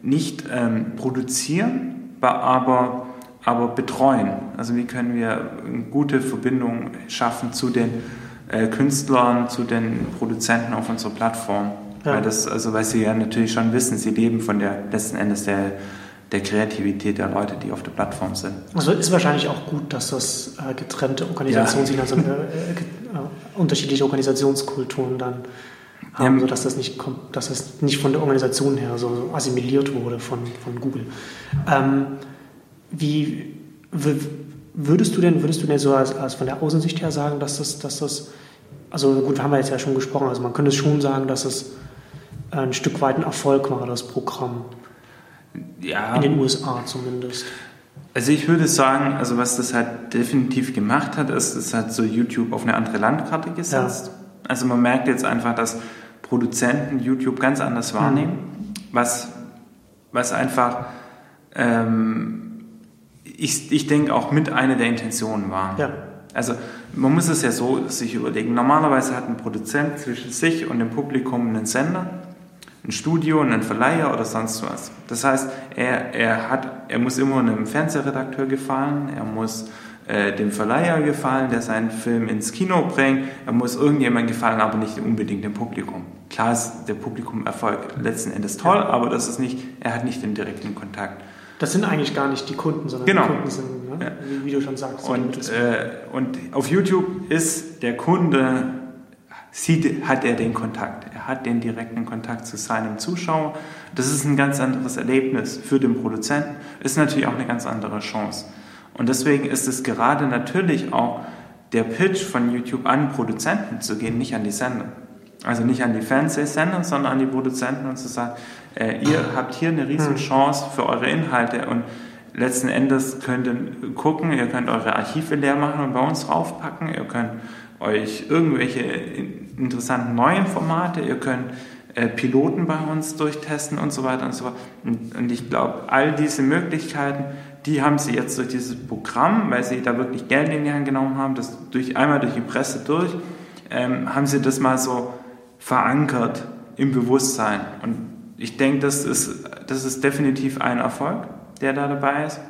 [SPEAKER 2] nicht ähm, produzieren, aber, aber betreuen? Also wie können wir eine gute Verbindung schaffen zu den äh, Künstlern, zu den Produzenten auf unserer Plattform. Ja. Weil, das, also, weil sie ja natürlich schon wissen, sie leben von der letzten Endes der, der Kreativität der Leute, die auf der Plattform sind.
[SPEAKER 1] Also ist wahrscheinlich auch gut, dass das äh, getrennte Organisationen ja. sind, also äh, äh, unterschiedliche Organisationskulturen dann haben, ja. sodass das nicht dass das nicht von der Organisation her so, so assimiliert wurde von, von Google. Ähm, wie Würdest du denn, würdest du denn so als, als von der Außensicht her sagen, dass das, dass das, also gut, haben wir jetzt ja schon gesprochen, also man könnte schon sagen, dass es ein Stück weit ein Erfolg war, das Programm. Ja. In den USA zumindest.
[SPEAKER 2] Also ich würde sagen, also was das halt definitiv gemacht hat, ist, es hat so YouTube auf eine andere Landkarte gesetzt. Ja. Also man merkt jetzt einfach, dass Produzenten YouTube ganz anders wahrnehmen, mhm. was, was einfach ähm, ich, ich denke auch mit einer der Intentionen war. Ja. Also man muss es ja so sich überlegen. Normalerweise hat ein Produzent zwischen sich und dem Publikum einen Sender, ein Studio, einen Verleiher oder sonst was. Das heißt, er, er, hat, er muss immer einem Fernsehredakteur gefallen, er muss äh, dem Verleiher gefallen, der seinen Film ins Kino bringt, er muss irgendjemandem gefallen, aber nicht unbedingt dem Publikum. Klar ist der Publikum-Erfolg letzten Endes toll, aber das ist nicht, er hat nicht den direkten Kontakt.
[SPEAKER 1] Das sind eigentlich gar nicht die Kunden, sondern
[SPEAKER 2] genau.
[SPEAKER 1] die Kunden sind, ne? ja. wie, wie, du schon sagst.
[SPEAKER 2] Und, äh, und auf YouTube ist der Kunde, sieht, hat er den Kontakt. Er hat den direkten Kontakt zu seinem Zuschauer. Das ist ein ganz anderes Erlebnis für den Produzenten. Ist natürlich auch eine ganz andere Chance. Und deswegen ist es gerade natürlich auch der Pitch von YouTube an Produzenten zu gehen, nicht an die Sender. Also nicht an die Fernsehsender, sondern an die Produzenten und zu sagen, äh, ihr habt hier eine riesen Chance für eure Inhalte und letzten Endes könnt ihr gucken, ihr könnt eure Archive leer machen und bei uns draufpacken, ihr könnt euch irgendwelche interessanten neuen Formate, ihr könnt äh, Piloten bei uns durchtesten und so weiter und so fort. Und, ich glaube, all diese Möglichkeiten, die haben sie jetzt durch dieses Programm, weil sie da wirklich Geld in die Hand genommen haben, das durch, einmal durch die Presse durch, ähm, haben sie das mal so verankert im Bewusstsein. Und ich denke, das ist, das ist definitiv ein Erfolg, der da dabei ist.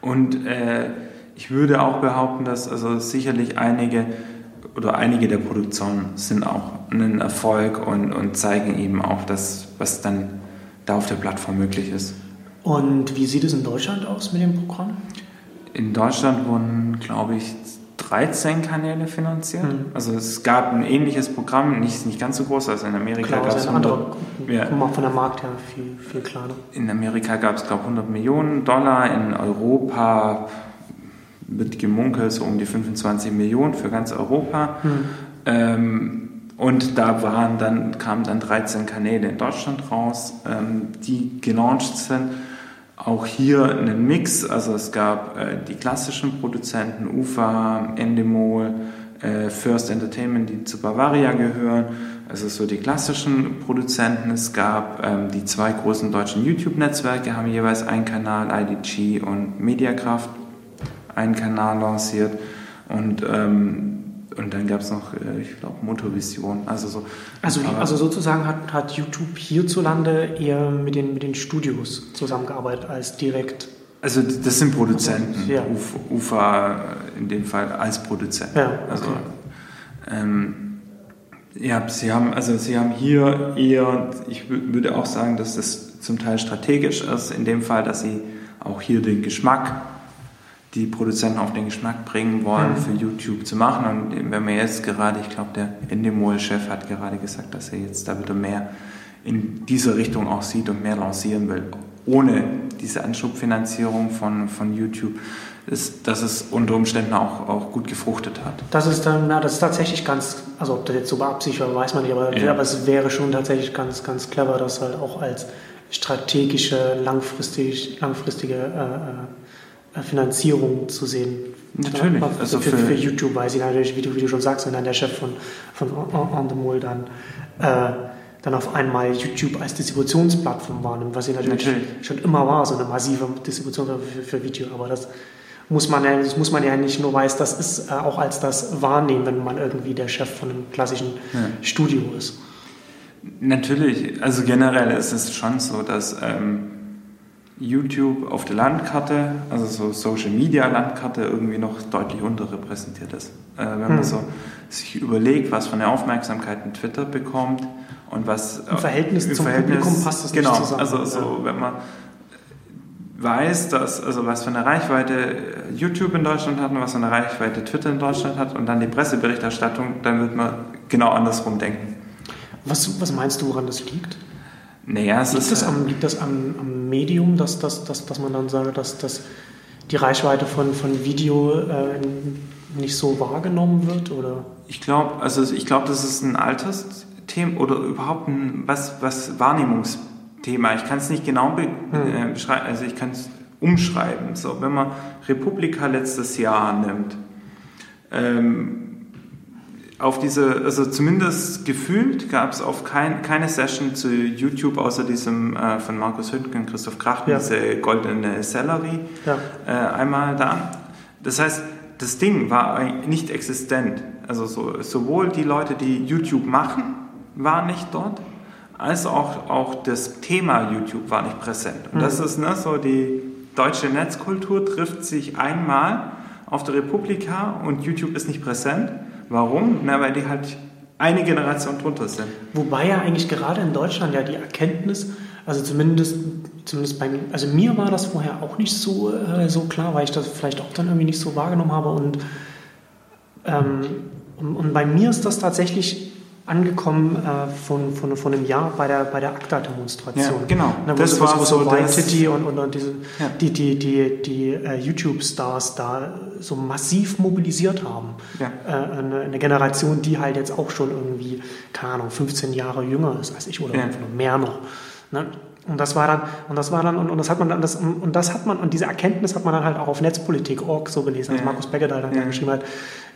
[SPEAKER 2] Und äh, ich würde auch behaupten, dass also sicherlich einige oder einige der Produktionen sind auch ein Erfolg und, und zeigen eben auch das, was dann da auf der Plattform möglich ist.
[SPEAKER 1] Und wie sieht es in Deutschland aus mit dem Programm?
[SPEAKER 2] In Deutschland wurden, glaube ich, 13 Kanäle finanziert. Mhm. Also es gab ein ähnliches Programm, nicht, nicht ganz so groß, also in Amerika gab es 100,
[SPEAKER 1] ja, von der Markt her viel, viel kleiner.
[SPEAKER 2] In Amerika gab es, glaube ich, 100 Millionen Dollar, in Europa wird gemunkelt so um die 25 Millionen für ganz Europa. Mhm. Ähm, und da waren dann, kamen dann 13 Kanäle in Deutschland raus, ähm, die gelauncht sind. Auch hier einen Mix, also es gab äh, die klassischen Produzenten, UFA, Endemol, äh, First Entertainment, die zu Bavaria gehören, also so die klassischen Produzenten. Es gab ähm, die zwei großen deutschen YouTube-Netzwerke, haben jeweils einen Kanal, IDG und Mediakraft, einen Kanal lanciert und ähm, und dann gab es noch, äh, ich glaube, Motorvision. Also, so
[SPEAKER 1] also, also sozusagen hat, hat YouTube hierzulande eher mit den, mit den Studios zusammengearbeitet als direkt.
[SPEAKER 2] Also das sind Produzenten. Ja. UFA in dem Fall als Produzent. Ja, also, okay. Also ähm, ja, sie haben, also sie haben hier eher, ich würde auch sagen, dass das zum Teil strategisch ist, in dem Fall, dass sie auch hier den Geschmack die Produzenten auf den Geschmack bringen wollen, mhm. für YouTube zu machen. Und wenn man jetzt gerade, ich glaube, der Endemol-Chef hat gerade gesagt, dass er jetzt da wieder mehr in diese Richtung auch sieht und mehr lancieren will, ohne diese Anschubfinanzierung von, von YouTube. ist, dass es unter Umständen auch, auch gut gefruchtet hat.
[SPEAKER 1] Das ist dann, na, das ist tatsächlich ganz, also ob das jetzt so beabsichtigt war, weiß man nicht, aber, ja. aber es wäre schon tatsächlich ganz, ganz clever, das halt auch als strategische, langfristig, langfristige äh, äh, Finanzierung zu sehen.
[SPEAKER 2] Natürlich. Ja,
[SPEAKER 1] also für, für, YouTube weiß ich natürlich, wie du, wie du schon sagst, wenn dann der Chef von, von On the Mole dann äh, dann auf einmal YouTube als Distributionsplattform wahrnimmt, was sie natürlich, natürlich, schon immer war, so eine massive Distribution für, für Video. Aber das muss man ja, das muss man ja nicht nur weiß, das ist äh, auch als das wahrnehmen, wenn man irgendwie der Chef von einem klassischen ja. Studio ist.
[SPEAKER 2] Natürlich, also generell ist es schon so, dass ähm, YouTube auf der Landkarte, also so Social Media Landkarte, irgendwie noch deutlich unterrepräsentiert ist. Äh, wenn hm. man so sich überlegt, was für eine Aufmerksamkeit ein Twitter bekommt, und was
[SPEAKER 1] im Verhältnis im zum Verhältnis, Publikum passt das
[SPEAKER 2] genau, nicht zusammen. Also so, wenn man weiß, dass, also was für eine Reichweite YouTube in Deutschland hat und was für eine Reichweite Twitter in Deutschland hat und dann die Presseberichterstattung, dann wird man genau andersrum denken.
[SPEAKER 1] Was, was meinst du, woran das liegt?
[SPEAKER 2] Naja, es
[SPEAKER 1] liegt,
[SPEAKER 2] ist,
[SPEAKER 1] das am, liegt das am, am Medium, dass, dass, dass, dass man dann sagt, dass, dass die Reichweite von, von Video äh, nicht so wahrgenommen wird? Oder?
[SPEAKER 2] Ich glaube, also ich glaube, das ist ein Alters, Thema oder überhaupt ein was, was Wahrnehmungsthema. Ich kann es nicht genau be hm. äh, beschreiben, also ich kann es umschreiben. So, wenn man Republika letztes Jahr nimmt, ähm, auf diese, also zumindest gefühlt gab es auf kein, keine Session zu YouTube außer diesem äh, von Markus Hüttgen und Christoph Krachten, ja. diese goldene Sellerie, ja. äh, einmal da. Das heißt, das Ding war nicht existent. Also so, sowohl die Leute, die YouTube machen, war nicht dort, als auch, auch das Thema YouTube war nicht präsent. Und das mhm. ist ne, so, die deutsche Netzkultur trifft sich einmal auf der Republika und YouTube ist nicht präsent. Warum? Na, weil die halt eine Generation drunter sind.
[SPEAKER 1] Wobei ja eigentlich gerade in Deutschland ja die Erkenntnis, also zumindest, zumindest bei also mir war das vorher auch nicht so, äh, so klar, weil ich das vielleicht auch dann irgendwie nicht so wahrgenommen habe und, ähm, und, und bei mir ist das tatsächlich angekommen äh, von, von, von einem Jahr bei der, bei der ACTA-Demonstration. Ja,
[SPEAKER 2] genau.
[SPEAKER 1] Da das war so, so White City und, und, und diese, ja. die, die, die, die uh, YouTube-Stars da so massiv mobilisiert haben. Ja. Äh, eine, eine, Generation, die halt jetzt auch schon irgendwie, keine Ahnung, 15 Jahre jünger ist als ich oder ja. mehr noch. Ne? Und das war dann, und das war dann, und, und das hat man dann, das, und das hat man, und diese Erkenntnis hat man dann halt auch auf Netzpolitik.org so gelesen, als Markus Becker da dann geschrieben hat,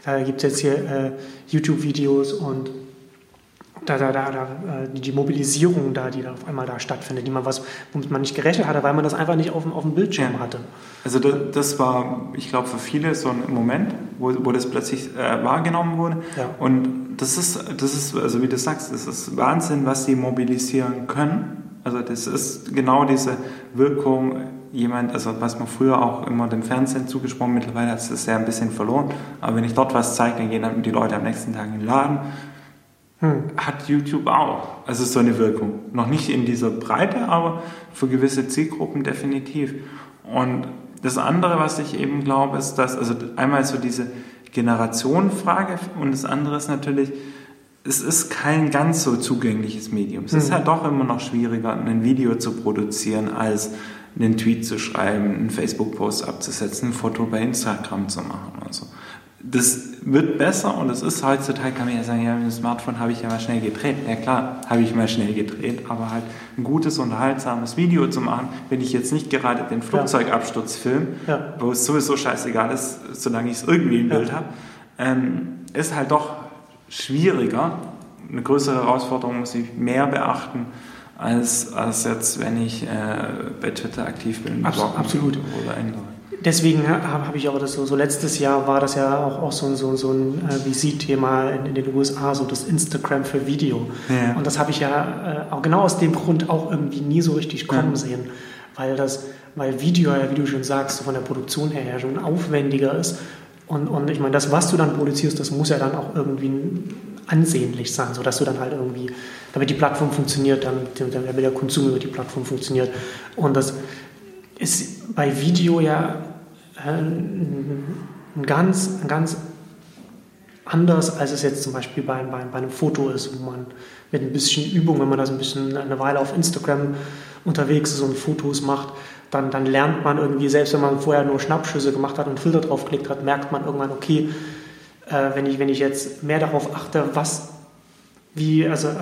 [SPEAKER 1] da gibt es jetzt hier äh, YouTube-Videos und da, da, da, äh, die Mobilisierung da, die da auf einmal da stattfindet, die man was, womit man nicht gerechnet hatte, weil man das einfach nicht auf, auf dem Bildschirm ja. hatte.
[SPEAKER 2] Also das, das, war, ich glaube, für viele so ein Moment, wo, wo das plötzlich äh, wahrgenommen wurde. Ja. Und das ist, das ist, also wie du sagst, das ist Wahnsinn, was sie mobilisieren können. Also das ist genau diese Wirkung, jemand, also was man früher auch immer dem Fernsehen zugesprochen, mittlerweile hat es ja ein bisschen verloren. Aber wenn ich dort was zeige, dann gehen dann die Leute am nächsten Tag in den Laden hm. hat YouTube auch. Also so eine Wirkung. Noch nicht in dieser Breite, aber für gewisse Zielgruppen definitiv. Und das andere, was ich eben glaube, ist, dass, also einmal so diese Generationenfrage und das andere ist natürlich, es ist kein ganz so zugängliches Medium. Es hm. ist halt doch immer noch schwieriger, ein Video zu produzieren, als einen Tweet zu schreiben, einen Facebook-Post abzusetzen, ein Foto bei Instagram zu machen und so das wird besser und es ist heutzutage, kann man ja sagen, ja, mit dem Smartphone habe ich ja mal schnell gedreht. Ja klar, habe ich mal schnell gedreht, aber halt ein gutes, unterhaltsames Video zu machen, wenn ich jetzt nicht gerade den Flugzeugabsturz filme, ja. wo es sowieso scheißegal ist, solange ich es irgendwie im Bild habe, ähm, ist halt doch schwieriger. Eine größere Herausforderung muss ich mehr beachten, als, als jetzt, wenn ich äh, bei Twitter aktiv bin.
[SPEAKER 1] Absolut. Oder andere deswegen habe ich auch das so, so letztes Jahr war das ja auch, auch so, so, so ein äh, Visitthema in, in, den USA, so das Instagram für Video. Ja. Und das habe ich ja äh, auch genau aus dem Grund auch irgendwie nie so richtig kommen ja. sehen, weil das, weil Video ja, wie du schon sagst, so von der Produktion her ja schon aufwendiger ist. Und, und ich meine, das, was du dann produzierst, das muss ja dann auch irgendwie ansehnlich sein, sodass du dann halt irgendwie, damit die Plattform funktioniert, damit, damit der Konsum über die Plattform funktioniert. Und das ist bei Video ja ganz, ein ganz anders, als es jetzt zum Beispiel bei, bei, bei, einem Foto ist, wo man mit ein bisschen Übung, wenn man das ein bisschen eine Weile auf Instagram unterwegs ist und Fotos macht, dann, dann lernt man irgendwie, selbst wenn man vorher nur Schnappschüsse gemacht hat und Filter draufgelegt hat, merkt man irgendwann, okay, äh, wenn, ich, wenn ich jetzt mehr darauf achte, was wie, also, äh,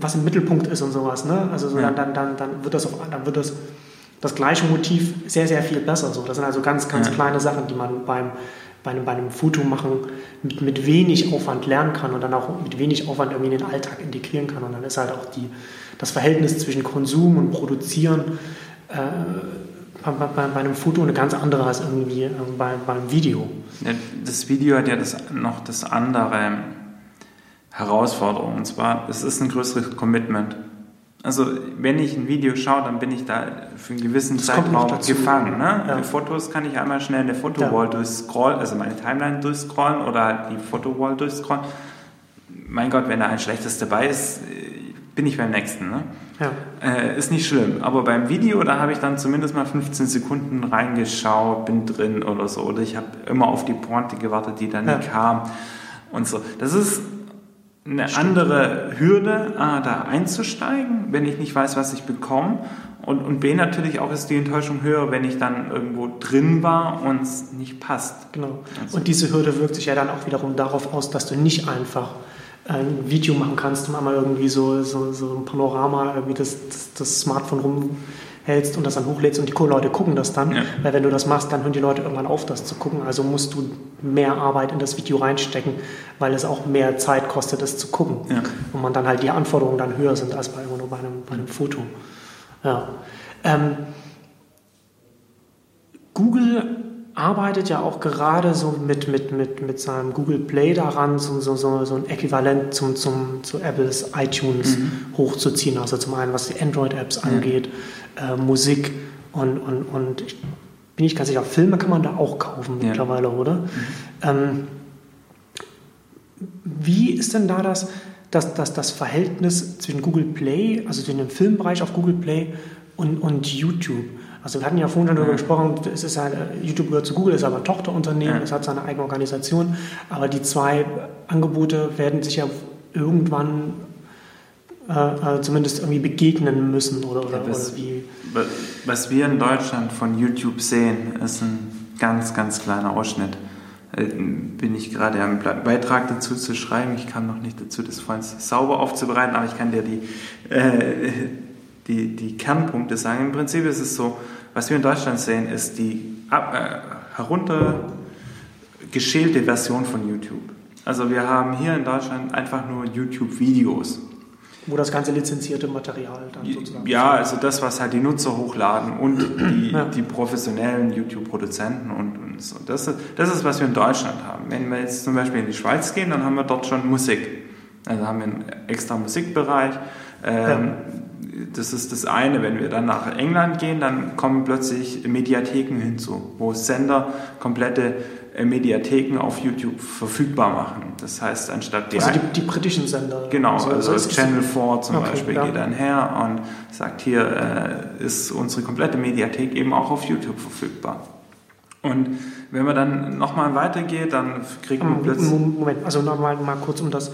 [SPEAKER 1] was im Mittelpunkt ist und sowas, ne? Also so, ja. dann, dann, dann wird das auf, dann wird das das gleiche Motiv sehr, sehr viel besser. So. Das sind also ganz, ganz ja. kleine Sachen, die man beim, bei einem, bei einem Foto machen mit, mit wenig Aufwand lernen kann und dann auch mit wenig Aufwand irgendwie in den Alltag integrieren kann. Und dann ist halt auch die, das Verhältnis zwischen Konsum und Produzieren äh, bei, bei, bei, einem Foto eine ganz andere als irgendwie äh, bei, beim Video.
[SPEAKER 2] Das Video hat ja das, noch das andere Herausforderung. Und zwar, es ist ein größeres Commitment. Also wenn ich ein Video schaue, dann bin ich da für einen gewissen das Zeitraum gefangen. Ne? Ja. Fotos kann ich einmal schnell eine Fotowall ja. durchscrollen, also meine Timeline durchscrollen oder die Fotowall durchscrollen. Mein Gott, wenn da ein schlechtes dabei ist, bin ich beim nächsten. Ne? Ja. Äh, ist nicht schlimm. Aber beim Video, da habe ich dann zumindest mal 15 Sekunden reingeschaut, bin drin oder so. Oder ich habe immer auf die Pointe gewartet, die dann ja. kam und so. Das ist eine Stimmt. andere Hürde, A, da einzusteigen, wenn ich nicht weiß, was ich bekomme. Und, und B, natürlich auch ist die Enttäuschung höher, wenn ich dann irgendwo drin war und es nicht passt.
[SPEAKER 1] Genau. Also. Und diese Hürde wirkt sich ja dann auch wiederum darauf aus, dass du nicht einfach ein Video machen kannst und einmal irgendwie so, so, so ein Panorama, irgendwie das, das, das Smartphone rum hältst und das dann hochlädst und die Leute gucken das dann. Ja. Weil wenn du das machst, dann hören die Leute irgendwann auf, das zu gucken. Also musst du mehr Arbeit in das Video reinstecken, weil es auch mehr Zeit kostet, das zu gucken. Ja. Und man dann halt die Anforderungen dann höher sind als bei, nur bei, einem, bei einem Foto. Ja. Ähm, Google arbeitet ja auch gerade so mit, mit, mit, mit seinem Google Play daran, so, so, so, so ein Äquivalent zum, zum, zu Apples iTunes mhm. hochzuziehen. Also zum einen, was die Android-Apps angeht, äh, Musik und, und, und ich bin nicht ganz sicher, Filme kann man da auch kaufen ja. mittlerweile, oder? Mhm. Ähm, wie ist denn da das, das, das, das Verhältnis zwischen Google Play, also zwischen dem Filmbereich auf Google Play und, und YouTube? Also wir hatten ja vorhin schon darüber gesprochen, es ist halt, YouTube gehört zu Google, ist aber ein Tochterunternehmen, es hat seine eigene Organisation, aber die zwei Angebote werden sich ja irgendwann äh, äh zumindest irgendwie begegnen müssen oder, oder, ja,
[SPEAKER 2] was,
[SPEAKER 1] oder wie.
[SPEAKER 2] Was wir in Deutschland von YouTube sehen, ist ein ganz, ganz kleiner Ausschnitt. Äh, bin ich gerade am Beitrag dazu zu schreiben. Ich kam noch nicht dazu, das vorhin sauber aufzubereiten, aber ich kann dir die, äh, die, die Kernpunkte sagen. Im Prinzip ist es so, was wir in Deutschland sehen, ist die äh, heruntergeschälte Version von YouTube. Also wir haben hier in Deutschland einfach nur YouTube-Videos.
[SPEAKER 1] Wo das ganze lizenzierte Material dann
[SPEAKER 2] sozusagen. Ja, also das, was halt die Nutzer hochladen und die, ja. die professionellen YouTube-Produzenten und, und, so. Das, das ist, was wir in Deutschland haben. Wenn wir jetzt zum Beispiel in die Schweiz gehen, dann haben wir dort schon Musik. Also haben wir einen extra Musikbereich. Ähm, ja das ist das eine. Wenn wir dann nach England gehen, dann kommen plötzlich Mediatheken hinzu, wo Sender komplette äh, Mediatheken auf YouTube verfügbar machen. Das heißt, anstatt
[SPEAKER 1] die. Also die, die britischen Sender.
[SPEAKER 2] Genau, also, also Channel 4 zum okay, Beispiel ja. geht dann her und sagt, hier äh, ist unsere komplette Mediathek eben auch auf YouTube verfügbar. Und wenn man dann nochmal weitergeht, dann kriegt man plötzlich.
[SPEAKER 1] Moment, also nochmal mal kurz um das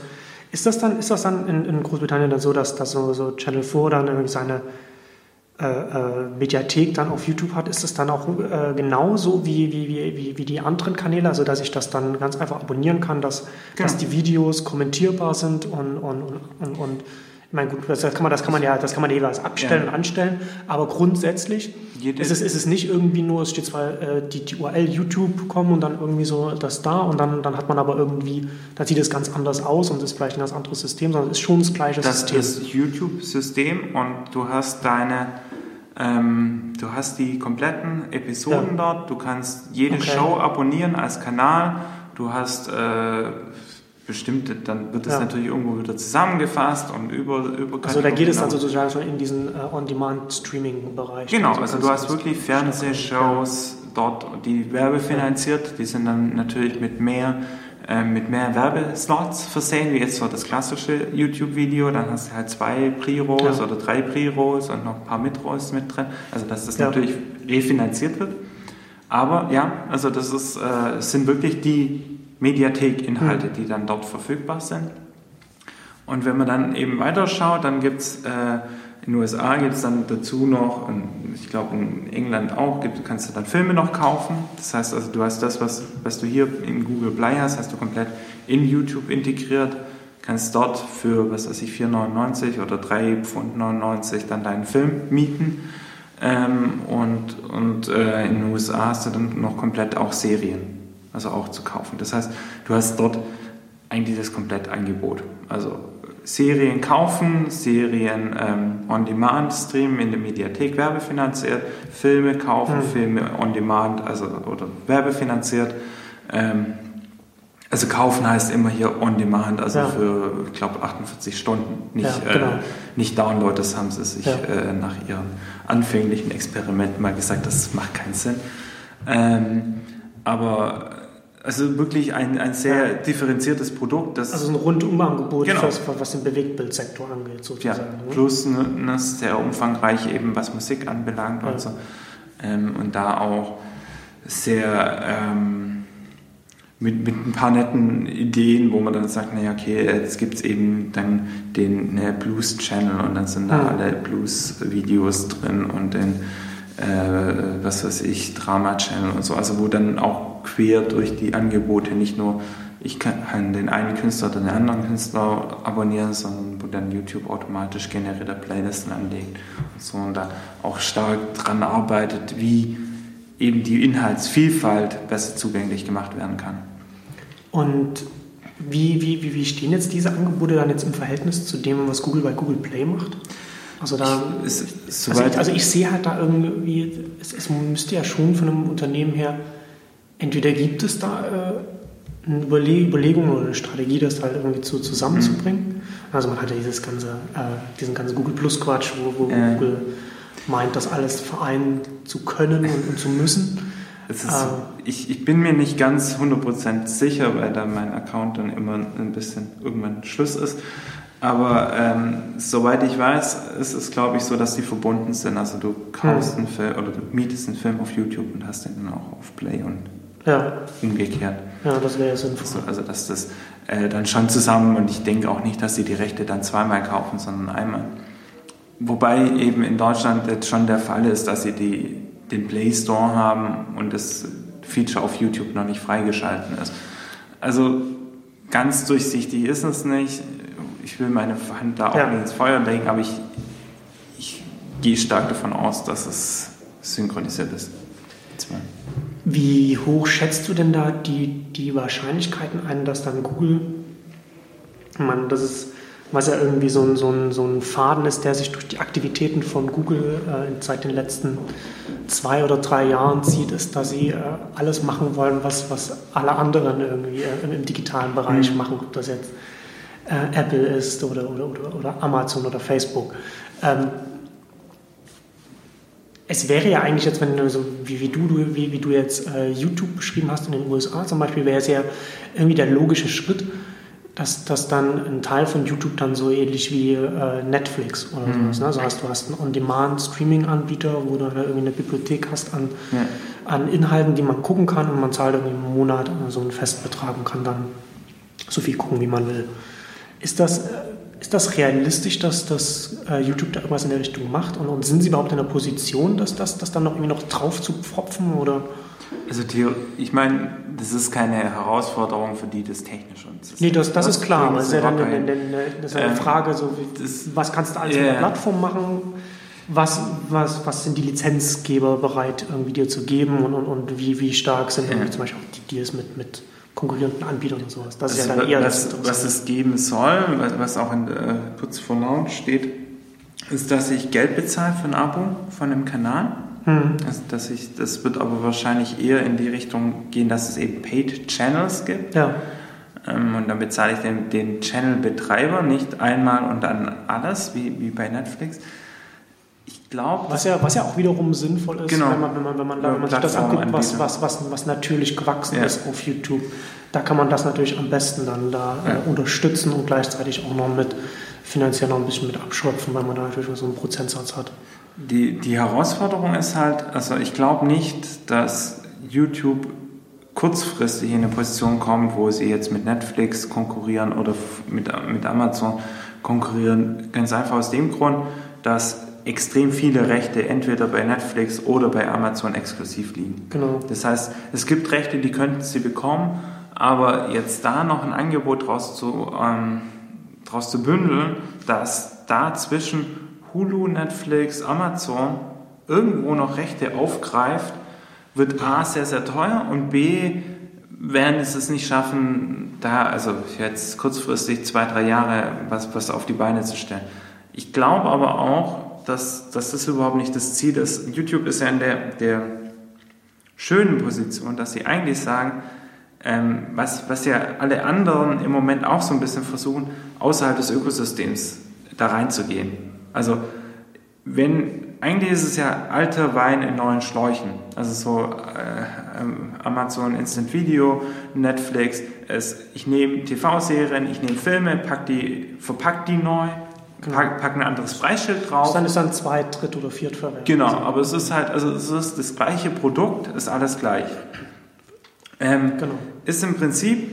[SPEAKER 1] ist das dann, ist das dann in, in Großbritannien dann so, dass, dass so, so Channel 4 dann irgendwie seine äh, äh, Mediathek dann auf YouTube hat? Ist das dann auch äh, genauso wie, wie, wie, wie die anderen Kanäle? Also, dass ich das dann ganz einfach abonnieren kann, dass, genau. dass die Videos kommentierbar sind und, und, und, und ich meine, gut, das kann man, das kann man ja, das kann man jeweils abstellen ja. und anstellen, aber grundsätzlich ist es, ist es nicht irgendwie nur, es steht zwar äh, die, die URL YouTube kommen und dann irgendwie so das da und dann, dann hat man aber irgendwie, da sieht es ganz anders aus und ist vielleicht ein ganz anderes System, sondern es ist schon das gleiche
[SPEAKER 2] das
[SPEAKER 1] System.
[SPEAKER 2] Das ist YouTube-System und du hast deine, ähm, du hast die kompletten Episoden ja. dort, du kannst jede okay. Show abonnieren als Kanal, du hast äh, bestimmte, dann wird es ja. natürlich irgendwo wieder zusammengefasst und über, über
[SPEAKER 1] Also da geht es dann sozusagen schon in diesen uh, On-Demand-Streaming-Bereich.
[SPEAKER 2] Genau, also, also du hast wirklich Fernsehshows dort, die werbefinanziert, die sind dann natürlich mit mehr äh, mit mehr Werbeslots versehen, wie jetzt so das klassische YouTube-Video. Dann hast du halt zwei Pre-Rolls ja. oder drei Pre-Rolls und noch ein paar Mid-Rolls mit drin. Also dass das ja. natürlich refinanziert wird. Aber ja, also das ist, äh, sind wirklich die Mediathek-Inhalte, mhm. die dann dort verfügbar sind. Und wenn man dann eben weiterschaut, dann gibt es äh, In den USA gibt es dann dazu noch, und ich glaube in England auch, gibt, kannst du dann Filme noch kaufen. Das heißt also, du hast das, was, was du hier in Google Play hast, hast du komplett in YouTube integriert. Kannst dort für, was weiß ich, 4,99 oder 3,99 Pfund dann deinen Film mieten. Ähm, und und äh, in den USA hast du dann noch komplett auch Serien, also auch zu kaufen. Das heißt, du hast dort eigentlich das Komplettangebot. Also Serien kaufen, Serien ähm, on demand streamen in der Mediathek werbefinanziert, Filme kaufen, mhm. Filme on demand also oder werbefinanziert. Ähm, also kaufen heißt immer hier on demand, also ja. für, ich glaube, 48 Stunden, nicht, ja, genau. äh, nicht Download. Das haben sie sich ja. äh, nach ihren anfänglichen Experimenten mal gesagt, das macht keinen Sinn. Ähm, aber also wirklich ein, ein sehr ja. differenziertes Produkt.
[SPEAKER 1] Das also ein Rundumangebot, genau. was, was den Bewegtbildsektor angeht, sozusagen. Ja,
[SPEAKER 2] ne? plus ne, ne, sehr umfangreich eben, was Musik anbelangt ja. und so. Ähm, und da auch sehr ähm, mit, mit ein paar netten Ideen, wo man dann sagt, naja, okay, jetzt gibt es eben dann den ne, Blues-Channel und dann sind da ja. alle Blues-Videos drin und den äh, was weiß ich, Drama-Channel und so, also wo dann auch quer durch die Angebote nicht nur ich kann den einen Künstler oder den anderen Künstler abonnieren, sondern wo dann YouTube automatisch generierte Playlisten anlegt und so und da auch stark dran arbeitet, wie eben die Inhaltsvielfalt besser zugänglich gemacht werden kann.
[SPEAKER 1] Und wie, wie, wie, wie stehen jetzt diese Angebote dann jetzt im Verhältnis zu dem, was Google bei Google Play macht? Also da ist, ist also, ich, also ich sehe halt da irgendwie, es, es, müsste ja schon von einem Unternehmen her, entweder gibt es da äh, eine Überlegung oder eine Strategie, das halt irgendwie zu, zusammenzubringen. Mhm. Also man hat ja dieses ganze, äh, diesen ganzen Google Plus Quatsch, wo, wo äh. Google meint, das alles vereinen zu können und, und zu müssen.
[SPEAKER 2] Ist, ähm, ich, ich, bin mir nicht ganz 100% sicher, weil da mein Account dann immer ein bisschen irgendwann Schluss ist. Aber ähm, soweit ich weiß, ist es, glaube ich, so, dass die verbunden sind. Also du kaufst hm. einen Film oder du mietest einen Film auf YouTube und hast den dann auch auf Play und ja. umgekehrt.
[SPEAKER 1] Ja, das wäre ja sinnvoll.
[SPEAKER 2] Also, also dass das äh, dann schon zusammen und ich denke auch nicht, dass sie die Rechte dann zweimal kaufen, sondern einmal. Wobei eben in Deutschland jetzt schon der Fall ist, dass sie die, den Play Store haben und das Feature auf YouTube noch nicht freigeschalten ist. Also ganz durchsichtig ist es nicht ich will meine Hand da auch ja. nicht ins Feuer legen, aber ich, ich gehe stark davon aus, dass es synchronisiert ist.
[SPEAKER 1] Wie hoch schätzt du denn da die, die Wahrscheinlichkeiten ein, dass dann Google, man, das ist, was ja irgendwie so ein, so, ein, so ein Faden ist, der sich durch die Aktivitäten von Google äh, seit den letzten zwei oder drei Jahren zieht, ist, dass sie äh, alles machen wollen, was, was alle anderen irgendwie äh, im, im digitalen Bereich mhm. machen, ob das jetzt äh, Apple ist oder, oder, oder, oder, Amazon oder Facebook. Ähm, es wäre ja eigentlich jetzt, wenn du so wie, wie du, wie, wie du jetzt äh, YouTube beschrieben hast in den USA zum Beispiel, wäre es ja irgendwie der logische Schritt, dass, dass dann ein Teil von YouTube dann so ähnlich wie äh, Netflix oder mhm. sowas. Ne? Also hast, du hast einen On-Demand-Streaming-Anbieter, wo du irgendwie eine Bibliothek hast an, ja. an Inhalten, die man gucken kann und man zahlt irgendwie im Monat so einen Festbetrag und kann dann so viel gucken, wie man will. Ist das, äh, ist das realistisch, dass, dass äh, YouTube da irgendwas in der Richtung macht? Und, und, sind Sie überhaupt in der Position, dass das, das dann noch irgendwie noch drauf zu pfropfen? Oder?
[SPEAKER 2] Also ich meine, das ist keine Herausforderung für die, das technisch und
[SPEAKER 1] das Nee, das, das ist klar. Das ist ja dann eine, eine, eine ähm, Frage, so wie, was kannst du alles yeah. mit der Plattform machen? Was, was, was sind die Lizenzgeber bereit, irgendwie dir zu geben und, und, und wie, wie stark sind yeah. zum Beispiel auch die Deals mit, mit konkurrierenden Anbietern und sowas.
[SPEAKER 2] Das also ist ja dann eher was, das, was es geben soll, was auch in, äh, kurz vor Launch steht, ist, dass ich Geld bezahle für ein Abo von einem Kanal. Mhm. Also, dass ich, das wird aber wahrscheinlich eher in die Richtung gehen, dass es eben Paid Channels gibt. Ja. Ähm, und dann bezahle ich den, den Channel-Betreiber nicht einmal und dann alles, wie, wie bei Netflix,
[SPEAKER 1] glaube. Was ja, was ja auch wiederum sinnvoll ist, genau. wenn man, wenn man, wenn man, wenn man sich das anguckt, was, was, was, was natürlich gewachsen ja. ist auf YouTube. Da kann man das natürlich am besten dann da ja. äh, unterstützen und gleichzeitig auch noch mit finanziell noch ein bisschen mit abschöpfen, weil man da natürlich so einen Prozentsatz hat.
[SPEAKER 2] Die, die Herausforderung ist halt, also ich glaube nicht, dass YouTube kurzfristig in eine Position kommt, wo sie jetzt mit Netflix konkurrieren oder mit, mit Amazon konkurrieren. Ganz einfach aus dem Grund, dass extrem viele Rechte entweder bei Netflix oder bei Amazon exklusiv liegen.
[SPEAKER 1] Genau.
[SPEAKER 2] Das heißt, es gibt Rechte, die könnten sie bekommen, aber jetzt da noch ein Angebot draus zu, ähm, draus zu bündeln, dass da zwischen Hulu, Netflix, Amazon irgendwo noch Rechte aufgreift, wird A sehr, sehr teuer und B werden es es nicht schaffen, da, also jetzt kurzfristig zwei, drei Jahre was, was auf die Beine zu stellen. Ich glaube aber auch, dass, dass das überhaupt nicht das Ziel ist. YouTube ist ja in der, der schönen Position, dass sie eigentlich sagen, ähm, was, was ja alle anderen im Moment auch so ein bisschen versuchen, außerhalb des Ökosystems da reinzugehen. Also wenn eigentlich ist es ja alter Wein in neuen Schläuchen. Also so äh, ähm, Amazon Instant Video, Netflix. Es, ich nehme TV-Serien, ich nehme Filme, pack die, verpack die neu, pack, pack ein anderes Preisschild drauf.
[SPEAKER 1] Dann ist dann zwei, dritt oder viert verwendet.
[SPEAKER 2] Genau, aber es ist halt, also es ist das gleiche Produkt, ist alles gleich. Ähm, genau. Ist im Prinzip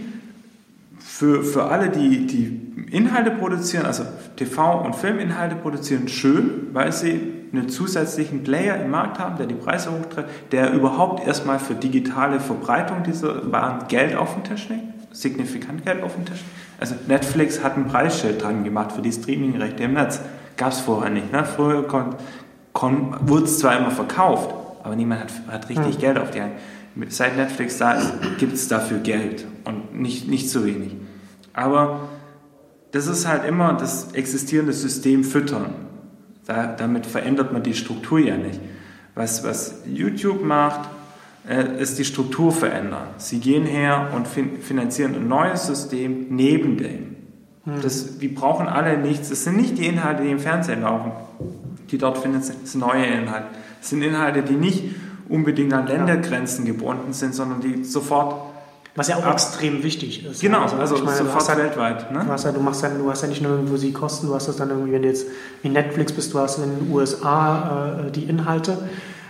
[SPEAKER 2] für, für alle, die, die Inhalte produzieren, also TV- und Filminhalte produzieren, schön, weil sie einen zusätzlichen Player im Markt haben, der die Preise hochtreibt, der überhaupt erstmal für digitale Verbreitung dieser Waren Geld auf den Tisch legt, signifikant Geld auf den Tisch. Also Netflix hat ein Preisschild dran gemacht für die Streamingrechte im Netz. Gab es vorher nicht. Ne? Früher wurde es zwar immer verkauft, aber niemand hat, hat richtig hm. Geld auf die Hand. Seit Netflix da ist, gibt es dafür Geld und nicht, nicht zu wenig. Aber das ist halt immer das existierende System füttern. Da, damit verändert man die Struktur ja nicht. Was, was YouTube macht, ist die Struktur verändern. Sie gehen her und fin finanzieren ein neues System neben dem. Hm. Das, wir brauchen alle nichts. Es sind nicht die Inhalte, die im Fernsehen laufen, die dort finanzieren. Es sind neue Inhalte. Es sind Inhalte, die nicht unbedingt an Ländergrenzen gebunden sind, sondern die sofort
[SPEAKER 1] was ja auch Ab extrem wichtig ist.
[SPEAKER 2] Genau, also, also meine, sofort halt, weltweit.
[SPEAKER 1] Ne? Du, hast ja, du, machst ja, du hast ja nicht nur irgendwo die Kosten, du hast das dann irgendwie, wenn du jetzt wie Netflix bist, du hast in den USA äh, die Inhalte,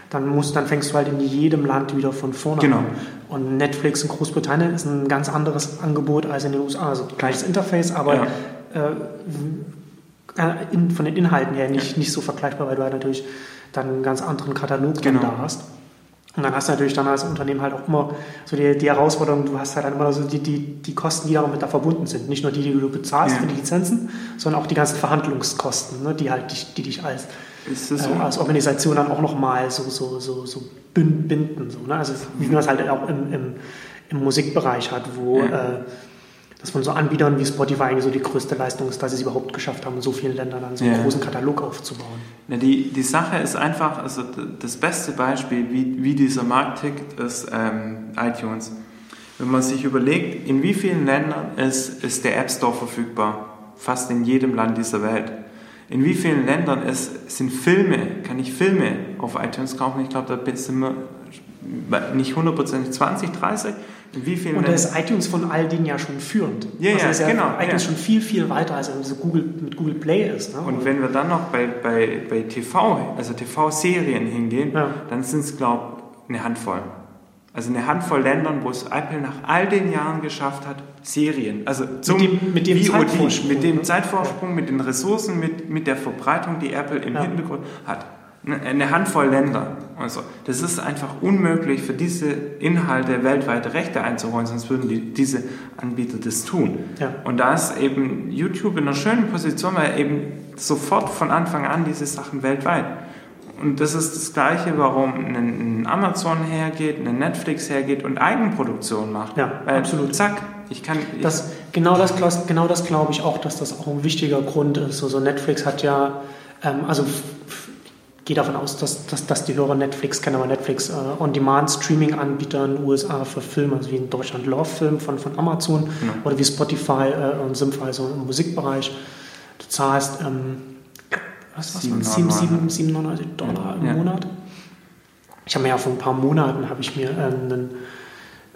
[SPEAKER 1] dann, musst, dann fängst du halt in jedem Land wieder von vorne
[SPEAKER 2] genau.
[SPEAKER 1] an. Und Netflix in Großbritannien ist ein ganz anderes Angebot als in den USA. Also gleiches Interface, aber ja. äh, äh in, von den Inhalten her nicht, ja. nicht so vergleichbar, weil du halt natürlich dann einen ganz anderen Katalog genau. da hast. Und dann hast du natürlich dann als Unternehmen halt auch immer so die, die Herausforderung, du hast halt immer so die, die, die Kosten, die damit da verbunden sind. Nicht nur die, die du bezahlst ja. für die Lizenzen, sondern auch die ganzen Verhandlungskosten, ne, die halt dich, die dich als, so? äh, als Organisation dann auch nochmal so, so, so, so binden. So, ne? Also wie man das halt auch im, im, im Musikbereich hat, wo ja. äh, dass von so Anbietern wie Spotify eigentlich so die größte Leistung ist, dass sie es überhaupt geschafft haben, in so vielen Ländern dann so einen ja. großen Katalog aufzubauen.
[SPEAKER 2] Ja, die, die Sache ist einfach, also das beste Beispiel, wie, wie dieser Markt tickt, ist ähm, iTunes. Wenn man sich überlegt, in wie vielen Ländern ist, ist der App Store verfügbar? Fast in jedem Land dieser Welt. In wie vielen Ländern ist, sind Filme, kann ich Filme auf iTunes kaufen? Ich glaube, da sind wir nicht hundertprozentig 20, 30.
[SPEAKER 1] Und da ist iTunes von all denen ja schon führend.
[SPEAKER 2] Ja, also ja, ist ja genau.
[SPEAKER 1] iTunes ja. schon viel, viel weiter, als es Google, mit Google Play ist.
[SPEAKER 2] Ne? Und wenn wir dann noch bei, bei, bei TV, also TV-Serien hingehen, ja. dann sind es, glaube ich, eine Handvoll. Also eine Handvoll Ländern, wo es Apple nach all den Jahren geschafft hat, Serien, also zum
[SPEAKER 1] mit dem, mit dem Zeitvorsprung,
[SPEAKER 2] mit dem ne? Zeitvorsprung, mit den Ressourcen, mit, mit der Verbreitung, die Apple im Hintergrund hat eine Handvoll Länder. Also, das ist einfach unmöglich für diese Inhalte weltweite Rechte einzuholen, sonst würden die, diese Anbieter das tun. Ja. Und da ist eben YouTube in einer schönen Position, weil eben sofort von Anfang an diese Sachen weltweit. Und das ist das Gleiche, warum ein Amazon hergeht, ein Netflix hergeht und Eigenproduktion macht.
[SPEAKER 1] Ja, weil, absolut.
[SPEAKER 2] Zack, ich kann. Ich
[SPEAKER 1] das, genau das, genau das glaube ich auch, dass das auch ein wichtiger Grund ist. Also Netflix hat ja, ähm, also gehe davon aus, dass, dass, dass die Hörer Netflix kennen, aber Netflix äh, On-Demand-Streaming-Anbieter in den USA für Filme, also wie in Deutschland Love Film von, von Amazon ja. oder wie Spotify äh, und Simfy, also im Musikbereich. Du zahlst ähm, was, was 7, 97 Dollar im ja. Monat. Ich habe mir ja vor ein paar Monaten habe ich mir äh, einen,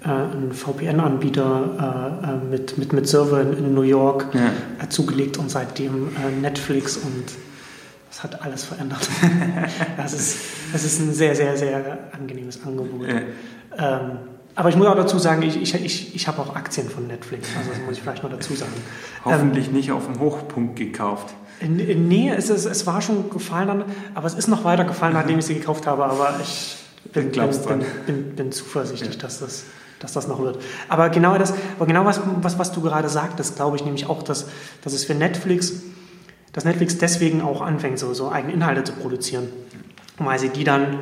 [SPEAKER 1] äh, einen VPN-Anbieter äh, äh, mit, mit, mit Server in, in New York ja. zugelegt und seitdem Netflix und das hat alles verändert. das, ist, das ist ein sehr, sehr, sehr angenehmes Angebot. Ja. Ähm, aber ich muss auch dazu sagen, ich, ich, ich, ich habe auch Aktien von Netflix. Also das muss ich vielleicht noch dazu sagen.
[SPEAKER 2] Hoffentlich ähm, nicht auf dem Hochpunkt gekauft.
[SPEAKER 1] Nee, es, ist, es war schon gefallen dann, aber es ist noch weiter gefallen, nachdem ich sie gekauft habe. Aber ich bin, bin, bin, bin, bin zuversichtlich, ja. dass, das, dass das noch wird. Aber genau das, aber genau was, was, was du gerade sagtest, glaube ich nämlich auch, dass, dass es für Netflix, dass Netflix deswegen auch anfängt, so, so eigene Inhalte zu produzieren. Weil sie die dann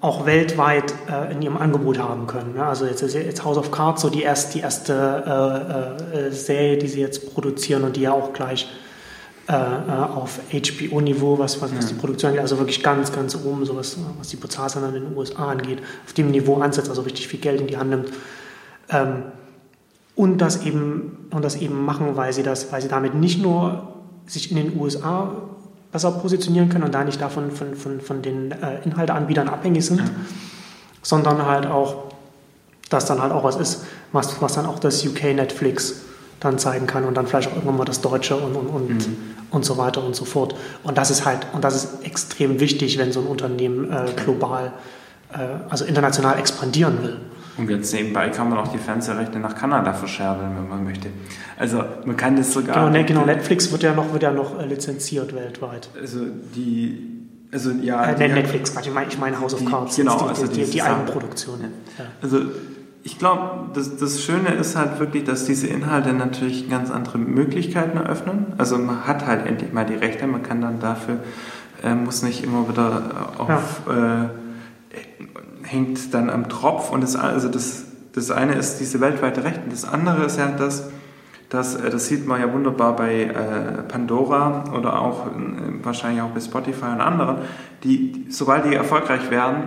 [SPEAKER 1] auch weltweit äh, in ihrem Angebot haben können. Ne? Also jetzt ist jetzt House of Cards so die, erst, die erste äh, äh, Serie, die sie jetzt produzieren und die ja auch gleich äh, äh, auf HBO-Niveau, was, was, was die Produktion angeht, also wirklich ganz, ganz oben, so was, was die Bezahlzahlen in den USA angeht, auf dem Niveau ansetzt, also richtig viel Geld in die Hand nimmt. Ähm, und das eben und das eben machen, weil sie das, weil sie damit nicht nur sich in den USA besser positionieren können und da nicht davon von, von, von den äh, Inhalteanbietern abhängig sind, ja. sondern halt auch, dass dann halt auch was ist, was, was dann auch das UK Netflix dann zeigen kann und dann vielleicht auch irgendwann mal das Deutsche und, und, und, mhm. und so weiter und so fort. Und das ist halt, und das ist extrem wichtig, wenn so ein Unternehmen äh, global, äh, also international expandieren will.
[SPEAKER 2] Und jetzt nebenbei kann man auch die Fernsehrechte nach Kanada verscherbeln, wenn man möchte. Also man kann das sogar.
[SPEAKER 1] Genau, ne, genau Netflix wird ja noch, wird ja noch äh, lizenziert weltweit.
[SPEAKER 2] Also die. Also ja.
[SPEAKER 1] Äh, Netflix, ich meine, ich meine House of Cards.
[SPEAKER 2] Genau,
[SPEAKER 1] die,
[SPEAKER 2] also
[SPEAKER 1] die, die, die Eigenproduktion.
[SPEAKER 2] Ja. Also ich glaube, das, das Schöne ist halt wirklich, dass diese Inhalte natürlich ganz andere Möglichkeiten eröffnen. Also man hat halt endlich mal die Rechte, man kann dann dafür, äh, muss nicht immer wieder auf, ja. äh, hängt dann am Tropf. Und das, also das, das eine ist diese weltweite Rechte. Das andere ist ja das, dass, äh, das sieht man ja wunderbar bei äh, Pandora oder auch äh, wahrscheinlich auch bei Spotify und anderen, die, sobald die erfolgreich werden,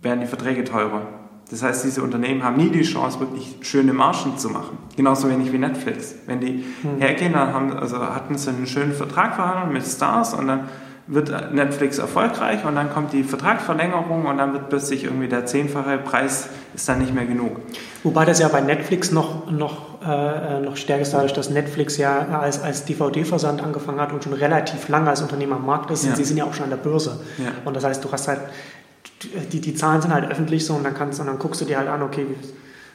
[SPEAKER 2] werden die Verträge teurer. Das heißt, diese Unternehmen haben nie die Chance, wirklich schöne Margen zu machen. Genauso wenig wie Netflix. Wenn die hm. hergehen, dann haben, also hatten sie einen schönen Vertrag verhandelt mit Stars und dann wird Netflix erfolgreich und dann kommt die Vertragsverlängerung und dann wird plötzlich irgendwie der zehnfache Preis ist dann nicht mehr genug.
[SPEAKER 1] Wobei das ja bei Netflix noch, noch, äh, noch stärker ist, dadurch, dass Netflix ja als, als DVD-Versand angefangen hat und schon relativ lange als Unternehmer am Markt ist. Ja. Sie sind ja auch schon an der Börse. Ja. Und das heißt, du hast halt die, die Zahlen sind halt öffentlich so und dann, kannst, und dann guckst du dir halt an, okay,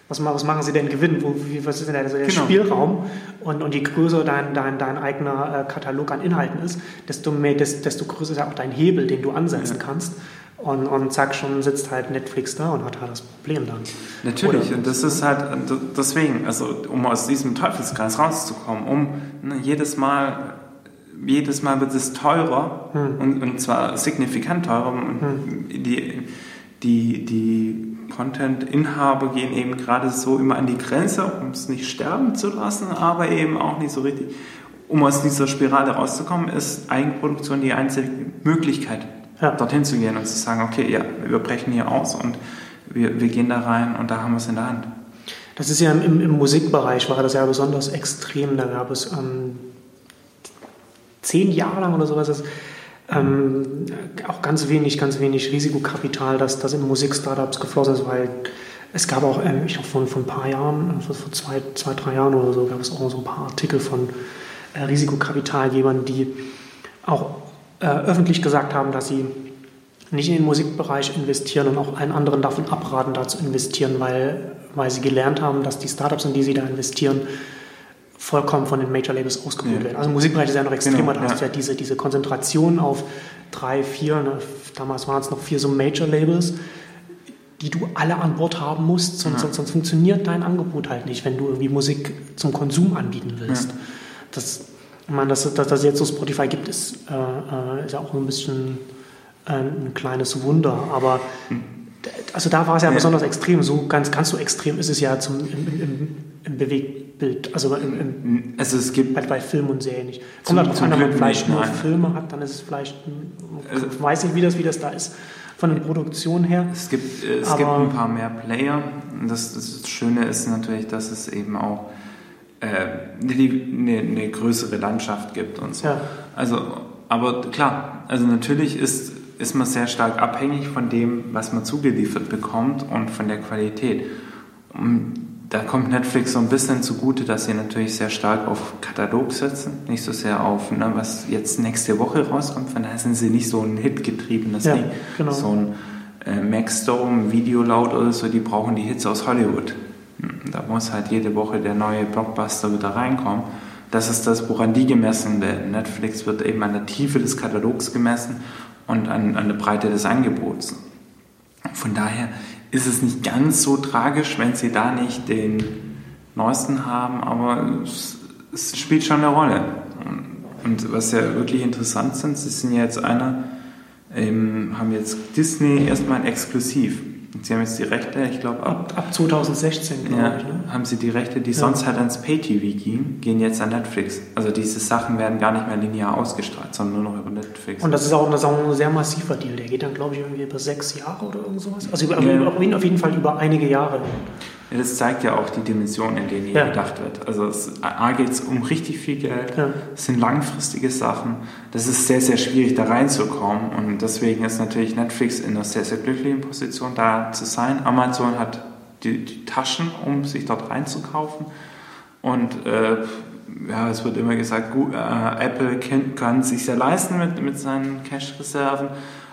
[SPEAKER 1] was, was machen sie denn Gewinn? Wo, wie, was ist denn also der genau. Spielraum? Und, und je größer dein, dein, dein eigener äh, Katalog an Inhalten ist, desto, mehr, desto größer ist ja auch dein Hebel, den du ansetzen ja. kannst. Und, und zack, schon sitzt halt Netflix da und hat halt das Problem dann.
[SPEAKER 2] Natürlich, Oder, und das ist halt deswegen, also um aus diesem Teufelskreis rauszukommen, um ne, jedes Mal jedes Mal wird es teurer hm. und, und zwar signifikant teurer. Hm. Die, die, die Content-Inhaber gehen eben gerade so immer an die Grenze, um es nicht sterben zu lassen, aber eben auch nicht so richtig. Um aus dieser Spirale rauszukommen, ist Eigenproduktion die einzige Möglichkeit, ja. dorthin zu gehen und zu sagen, okay, ja, wir brechen hier aus und wir, wir gehen da rein und da haben wir es in der Hand.
[SPEAKER 1] Das ist ja im, im Musikbereich war das ja besonders extrem. Da gab es ähm, zehn Jahre lang oder sowas ist ähm, auch ganz wenig, ganz wenig Risikokapital, das, das in Musik-Startups geflossen ist, weil es gab auch, ähm, ich glaube, vor, vor ein paar Jahren, vor zwei, zwei, drei Jahren oder so, gab es auch so ein paar Artikel von äh, Risikokapitalgebern, die auch äh, öffentlich gesagt haben, dass sie nicht in den Musikbereich investieren und auch allen anderen davon abraten, da zu investieren, weil, weil sie gelernt haben, dass die Startups, in die sie da investieren, vollkommen von den Major Labels ausgebucht ja. werden. Also Musikbereich ist ja noch extremer, genau, da hast du ja diese, diese Konzentration auf drei, vier, ne, damals waren es noch vier so Major Labels, die du alle an Bord haben musst, sonst, ja. sonst, sonst, funktioniert dein Angebot halt nicht, wenn du irgendwie Musik zum Konsum anbieten willst. Ja. Das, meine, dass, dass, dass jetzt so Spotify gibt, ist, äh, äh ist ja auch ein bisschen äh, ein kleines Wunder, aber hm. Also da war es ja, besonders extrem. So ganz, ganz so extrem ist es ja zum, im, im, im Beweg Bild, also im, im,
[SPEAKER 2] also es gibt
[SPEAKER 1] bei, bei Film und Serien nicht. Kommt halt drauf an, wenn man vielleicht nur. Filme hat, dann ist es vielleicht, also, weiß nicht, wie das, wie das da ist von der Produktion her.
[SPEAKER 2] Es gibt, es aber, gibt ein paar mehr Player. Das, das Schöne ist natürlich, dass es eben auch äh, eine, eine, größere Landschaft gibt und so. Ja. Also, aber klar, also natürlich ist, ist man sehr stark abhängig von dem, was man zugeliefert bekommt und von der Qualität. Und da kommt Netflix so ein bisschen zugute, dass sie natürlich sehr stark auf Katalog setzen, nicht so sehr auf, ne, was jetzt nächste Woche rauskommt. Von daher sind sie nicht so ein Hit getriebenes
[SPEAKER 1] ja,
[SPEAKER 2] Ding,
[SPEAKER 1] genau.
[SPEAKER 2] so ein äh, Maxdome, Videoloud oder so, die brauchen die Hits aus Hollywood. Hm, da muss halt jede Woche der neue Blockbuster wieder reinkommen. Das ist das, woran die gemessen werden. Netflix wird eben an der Tiefe des Katalogs gemessen und an, an der Breite des Angebots. Von daher ist es nicht ganz so tragisch, wenn sie da nicht den neuesten haben, aber es, es spielt schon eine Rolle. Und was ja wirklich interessant sind, sie sind ja jetzt einer, ähm, haben jetzt Disney erstmal exklusiv. Sie haben jetzt die Rechte, ich glaube,
[SPEAKER 1] ab, ab 2016,
[SPEAKER 2] glaube ja, ich. Ne? Haben Sie die Rechte, die ja. sonst halt ans Pay-TV gingen, gehen jetzt an Netflix. Also diese Sachen werden gar nicht mehr linear ausgestrahlt, sondern nur noch über Netflix.
[SPEAKER 1] Und das ist auch, das ist auch ein sehr massiver Deal. Der geht dann, glaube ich, irgendwie über sechs Jahre oder irgend sowas. Also über, ja. auf jeden Fall über einige Jahre.
[SPEAKER 2] Ja, das zeigt ja auch die Dimension, in denen hier ja. gedacht wird. Also es, A geht es um richtig viel Geld, ja. es sind langfristige Sachen. Das ist sehr, sehr schwierig, da reinzukommen. Und deswegen ist natürlich Netflix in einer sehr, sehr glücklichen Position, da zu sein. Amazon hat die, die Taschen, um sich dort reinzukaufen. Und äh, ja, es wird immer gesagt, gut, äh, Apple kann, kann sich ja leisten mit, mit seinen Cash-Reserven.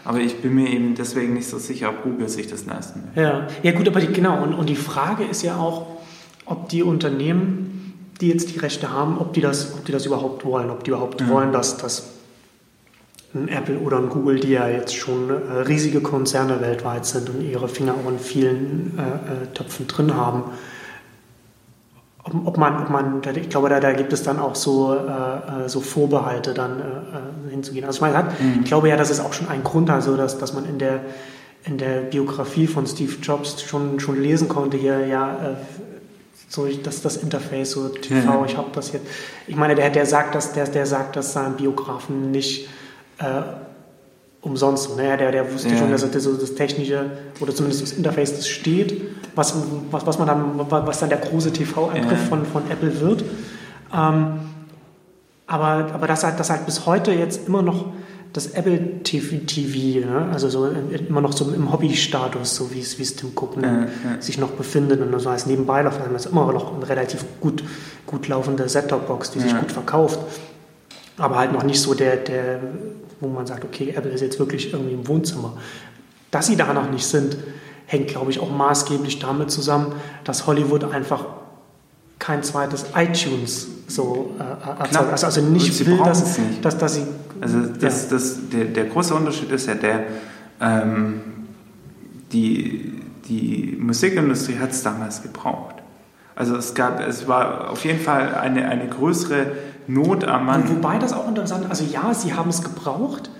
[SPEAKER 2] Aber ich bin mir eben deswegen nicht so sicher, ob Google sich das leisten
[SPEAKER 1] will. Ja, ja gut, aber die, genau. Und, und die Frage ist ja auch, ob die Unternehmen, die jetzt die Rechte haben, ob die das, ob die das überhaupt wollen, ob die überhaupt ja. wollen, dass, dass ein Apple oder ein Google, die ja jetzt schon äh, riesige Konzerne weltweit sind und ihre Finger auch in vielen äh, äh Töpfen drin haben, ob, ob, man, ob man, ich glaube, da, da gibt es dann auch so, äh, äh so Vorbehalte, dann äh, äh, hinzugehen. Also ich meine, hat, mhm. ich glaube ja, das ist auch schon ein Grund, also dass, dass man in der, in der Biografie von Steve Jobs schon, schon lesen konnte, hier, ja, äh, so das, das Interface, so TV, ja. ich habe das jetzt. Ich meine, der, der sagt, dass der, der sagt, dass sein Biografen nicht äh, umsonst. Ne? Der, der wusste ja. schon, dass das, das technische oder zumindest das Interface das steht, was, was, was, man dann, was dann der große TV-Eingriff ja. von, von Apple wird. Ähm, aber, aber das halt, das halt bis heute jetzt immer noch das Apple TV, TV ne? also so immer noch so im Hobby-Status, so wie es, Tim Cook ne? ja, sich noch befindet und so als nebenbei läuft, ist immer noch eine relativ gut, gut laufende Set-Top-Box, die sich gut verkauft, aber halt noch nicht so der, der wo man sagt, okay, Apple ist jetzt wirklich irgendwie im Wohnzimmer. Dass sie da noch nicht sind, hängt, glaube ich, auch maßgeblich damit zusammen, dass Hollywood einfach kein zweites iTunes so äh, erzeugt. Also, also nicht will, dass, nicht. Dass, dass sie.
[SPEAKER 2] Also das, ja. das, der, der große Unterschied ist ja der, ähm, die, die Musikindustrie hat es damals gebraucht. Also es gab, es war auf jeden Fall eine, eine größere Not am Mann.
[SPEAKER 1] Wobei das auch interessant, also ja, sie haben es gebraucht,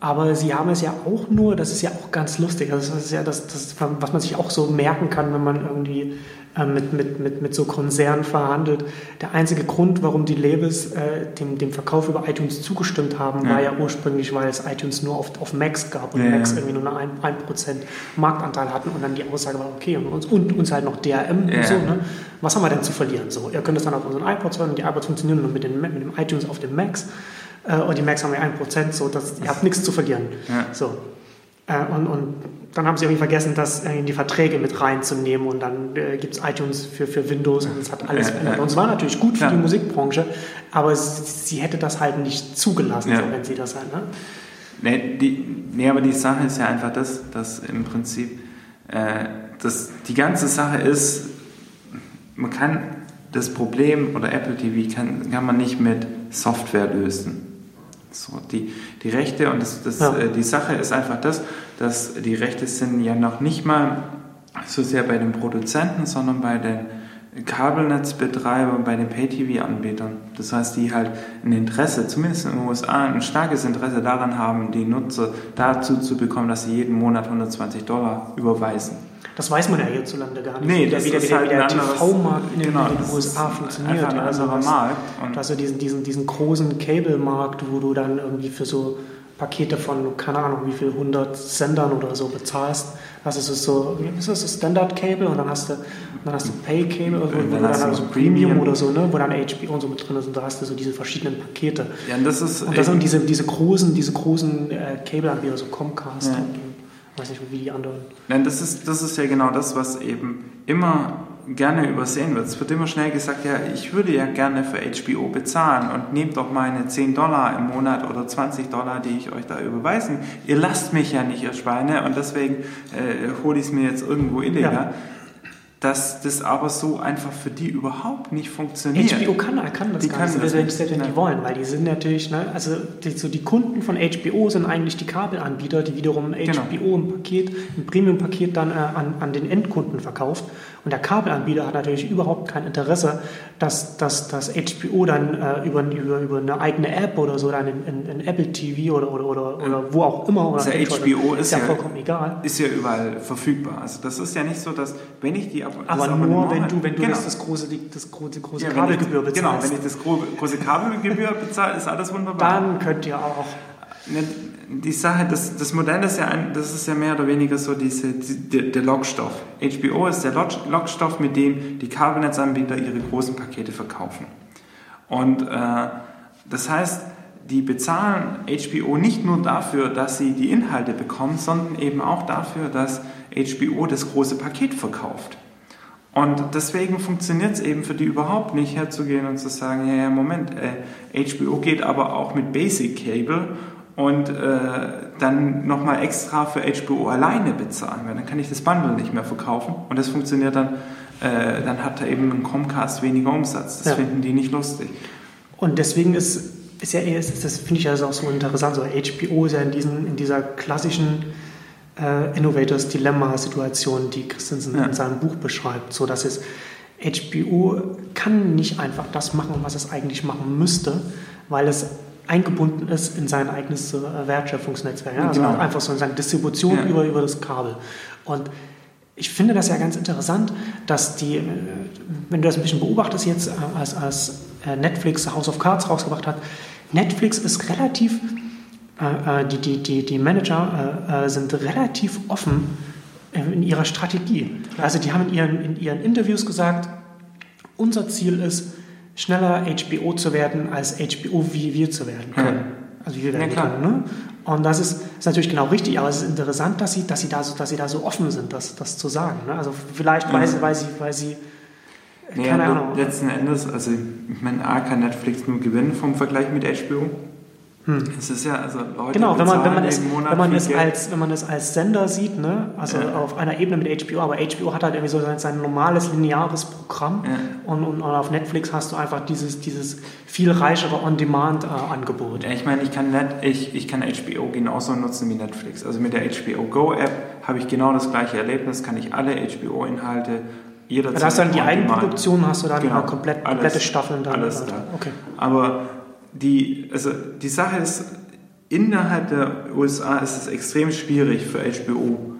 [SPEAKER 1] aber sie haben es ja auch nur, das ist ja auch ganz lustig, also das ist ja das, das was man sich auch so merken kann, wenn man irgendwie mit, mit, mit, mit so Konzernen verhandelt. Der einzige Grund, warum die Labels äh, dem, dem Verkauf über iTunes zugestimmt haben, ja. war ja ursprünglich, weil es iTunes nur auf, auf Macs gab und ja, Macs irgendwie nur eine 1%, 1 Marktanteil hatten und dann die Aussage war, okay, und uns, und uns halt noch DRM ja. und so, ne? was haben wir denn zu verlieren? So, ihr könnt es dann auf unseren iPods hören und die iPods funktionieren nur mit, den, mit dem iTunes auf den Macs äh, und die Macs haben ja 1%, so, das, ihr habt nichts zu verlieren. So. Äh, und, und dann haben sie irgendwie vergessen, das in die Verträge mit reinzunehmen und dann äh, gibt es iTunes für, für Windows und es hat alles verändert. Und es war natürlich gut für ja. die Musikbranche, aber sie, sie, hätte das halt nicht zugelassen, ja. so, wenn sie das halt. Ne?
[SPEAKER 2] Nee, die, nee, aber die Sache ist ja einfach das, dass im Prinzip äh, dass die ganze Sache ist, man kann das Problem oder Apple TV kann, kann man nicht mit Software lösen. So, die, die Rechte und das, das, ja. äh, die Sache ist einfach das, dass die Rechte sind ja noch nicht mal so sehr bei den Produzenten, sondern bei den Kabelnetzbetreibern, bei den Pay-TV-Anbietern. Das heißt, die halt ein Interesse, zumindest in den USA, ein starkes Interesse daran haben, die Nutzer dazu zu bekommen, dass sie jeden Monat 120 Dollar überweisen.
[SPEAKER 1] Das weiß man ja hierzulande gar nicht.
[SPEAKER 2] Nee, das wie der,
[SPEAKER 1] ist
[SPEAKER 2] wie halt
[SPEAKER 1] der TV-Markt in, genau, in, den USA funktioniert. Einfach ein anderer also, Markt. Und also diesen, diesen, diesen großen Cable-Markt, wo du dann irgendwie für so Pakete von, keine Ahnung, wie viel, 100 Sendern oder so bezahlst. Also es ist so, ist das, Standard Cable und dann hast du, dann hast du Pay Cable, wo, wo dann, dann also Premium oder so, ne, wo dann HBO und so mit drin ist und da hast du so diese verschiedenen Pakete.
[SPEAKER 2] Ja, und das ist
[SPEAKER 1] und das sind diese, diese großen, diese großen äh, Cable-Anbieter, so Comcast ja. und weiß nicht, wie die anderen.
[SPEAKER 2] Nein, das ist, das ist ja genau das, was eben immer gerne übersehen wird. Es wird immer schnell gesagt, ja, ich würde ja gerne für HBO bezahlen und nehmt doch meine 10 Dollar im Monat oder 20 Dollar, die ich euch da überweisen. Ihr lasst mich ja nicht, ihr Schweine, und deswegen äh, hole ich es mir jetzt irgendwo illegal. Ja dass das aber so einfach für die überhaupt nicht funktioniert.
[SPEAKER 1] HBO kann, kann das die gar nicht, selbst wenn die wollen, weil die sind natürlich, ne, also die, so die Kunden von HBO sind eigentlich die Kabelanbieter, die wiederum HBO genau. im Paket, im Premium-Paket dann äh, an, an den Endkunden verkauft. Und der Kabelanbieter hat natürlich überhaupt kein Interesse, dass, dass, dass HBO dann äh, über, über, über eine eigene App oder so dann in, in, in Apple TV oder, oder, oder, oder wo auch immer. Oder
[SPEAKER 2] ja HBO ist, ist ja, vollkommen egal. Ist ja überall verfügbar. Also das ist ja nicht so, dass wenn ich die
[SPEAKER 1] aber nur wenn du wenn du genau. das, große das große, große ja, Kabelgebühr
[SPEAKER 2] bezahlst. Genau, wenn ich das große Kabelgebühr bezahle, ist alles wunderbar.
[SPEAKER 1] Dann könnt ihr auch
[SPEAKER 2] ne, die Sache, das, das Modell ist ja, ein, das ist ja mehr oder weniger so diese, die, der, Lockstoff. HBO ist der Lockstoff, mit dem die Kabelnetzanbieter ihre großen Pakete verkaufen. Und äh, das heißt, die bezahlen HBO nicht nur dafür, dass sie die Inhalte bekommen, sondern eben auch dafür, dass HBO das große Paket verkauft. Und deswegen funktioniert es eben für die überhaupt nicht herzugehen und zu sagen, ja, ja, Moment, äh, HBO geht aber auch mit Basic Cable und äh, dann nochmal extra für HBO alleine bezahlen, weil dann kann ich das Bundle nicht mehr verkaufen und das funktioniert dann, äh, dann hat er eben ein Comcast weniger Umsatz. Das ja. finden die nicht lustig.
[SPEAKER 1] Und deswegen ist, ist ja, ist, das finde ich also auch so interessant, so HBO ist ja in, diesen, in dieser klassischen äh, Innovators Dilemma-Situation, die Christensen ja. in seinem Buch beschreibt, so dass es HBO kann nicht einfach das machen, was es eigentlich machen müsste, weil es eingebunden ist in sein eigenes äh, Wertschöpfungsnetzwerk. Ja? Also genau. einfach so in seine Distribution ja. über, über das Kabel. Und ich finde das ja ganz interessant, dass die, äh, wenn du das ein bisschen beobachtest jetzt, äh, als, als Netflix House of Cards rausgebracht hat, Netflix ist relativ, die, die, die, die Manager sind relativ offen in ihrer Strategie. Also die haben in ihren, in ihren Interviews gesagt, unser Ziel ist, schneller HBO zu werden, als HBO wie wir zu werden können. Ja. Also wie wir werden ja, können. Ne? Und das ist, ist, natürlich genau richtig, aber es ist interessant, dass sie, dass sie, da, so, dass sie da so offen sind, das, das zu sagen. Ne? Also vielleicht, weil, sie, weil sie, weil sie
[SPEAKER 2] keine ja, Ahnung. Letzten Endes, also ich meine, A kann Netflix nur gewinnen vom Vergleich mit HBO. Hm. Es ist ja, also
[SPEAKER 1] Leute genau, wenn man, wenn man, es, wenn man es als, wenn man es als Sender sieht, ne? also ja. auf einer Ebene mit HBO, aber HBO hat halt irgendwie so sein, sein normales lineares Programm ja. und, und, auf Netflix hast du einfach dieses, dieses viel reichere On-Demand-Angebot.
[SPEAKER 2] Ja, ich meine, ich kann, Net, ich, ich kann HBO genauso nutzen wie Netflix. Also mit der HBO Go-App habe ich genau das gleiche Erlebnis, kann ich alle HBO-Inhalte
[SPEAKER 1] jederzeit. Da hast du dann die Eigenproduktion, hast du dann genau, komplett, komplette alles, Staffeln dann.
[SPEAKER 2] Alles da. Okay. Aber die, also die Sache ist, innerhalb der USA ist es extrem schwierig für HBO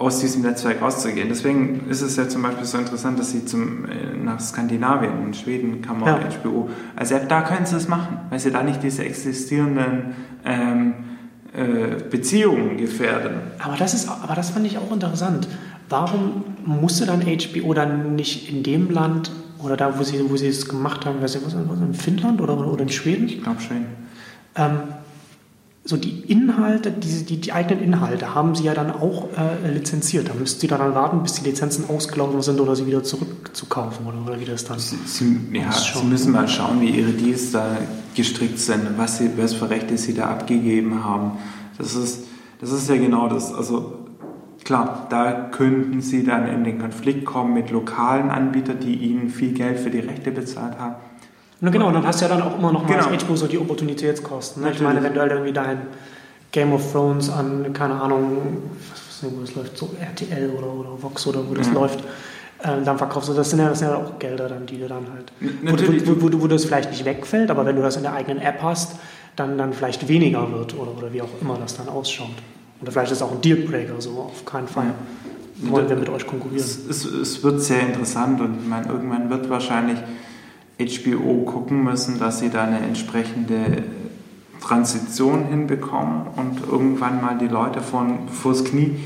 [SPEAKER 2] aus diesem Netzwerk auszugehen. Deswegen ist es ja zum Beispiel so interessant, dass sie zum, äh, nach Skandinavien, in Schweden kam auch ja. HBO. Also da können sie es machen, weil sie da nicht diese existierenden ähm, äh, Beziehungen gefährden.
[SPEAKER 1] Aber das, ist, aber das fand ich auch interessant. Warum musste dann HBO dann nicht in dem Land oder da, wo sie, wo sie es gemacht haben, weiß ich was, in Finnland oder, oder in Schweden?
[SPEAKER 2] Ich glaube schon.
[SPEAKER 1] Ähm, so die Inhalte, die, die, die, eigenen Inhalte haben sie ja dann auch äh, lizenziert. Da müssten sie dann warten, bis die Lizenzen ausgelaufen sind oder sie wieder zurückzukaufen oder, oder wie das dann
[SPEAKER 2] Sie, sie, ja, sie müssen mal schauen, wie ihre Deals da gestrickt sind, was, sie, was für Rechte sie da abgegeben haben. Das ist, das ist ja genau das. Also Klar, da könnten Sie dann in den Konflikt kommen mit lokalen Anbietern, die Ihnen viel Geld für die Rechte bezahlt haben.
[SPEAKER 1] Na genau, und dann hast du ja dann auch immer noch mal genau. als HBO so die Opportunitätskosten. Ne? Ich meine, wenn du halt irgendwie dein Game of Thrones an, keine Ahnung, was weiß nicht, wo das läuft, so RTL oder, oder Vox oder wo das mhm. läuft, äh, dann verkaufst du, das sind, ja, das sind ja auch Gelder dann, die du dann halt, Natürlich. wo, wo, wo, wo das vielleicht nicht wegfällt, aber wenn du das in der eigenen App hast, dann, dann vielleicht weniger wird oder, oder wie auch immer das dann ausschaut. Oder vielleicht ist es auch ein Dealbreaker, so auf keinen Fall. Ja. Wollen wir mit euch konkurrieren?
[SPEAKER 2] Es, es, es, wird sehr interessant und ich meine, irgendwann wird wahrscheinlich HBO gucken müssen, dass sie da eine entsprechende Transition hinbekommen und irgendwann mal die Leute von vors Knie,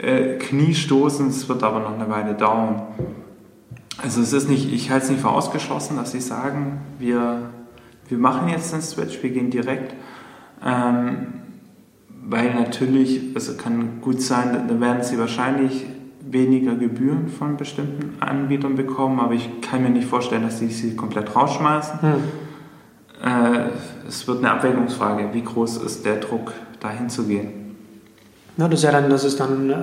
[SPEAKER 2] äh, Knie stoßen. Es wird aber noch eine Weile dauern. Also es ist nicht, ich halte es nicht für ausgeschlossen, dass sie sagen, wir, wir machen jetzt den Switch, wir gehen direkt. Ähm, weil natürlich, also kann gut sein, da werden sie wahrscheinlich weniger Gebühren von bestimmten Anbietern bekommen, aber ich kann mir nicht vorstellen, dass sie sie komplett rausschmeißen. Hm. Äh, es wird eine Abwägungsfrage, wie groß ist der Druck, dahin zu gehen.
[SPEAKER 1] Ja, das ist ja dann, das ist dann äh,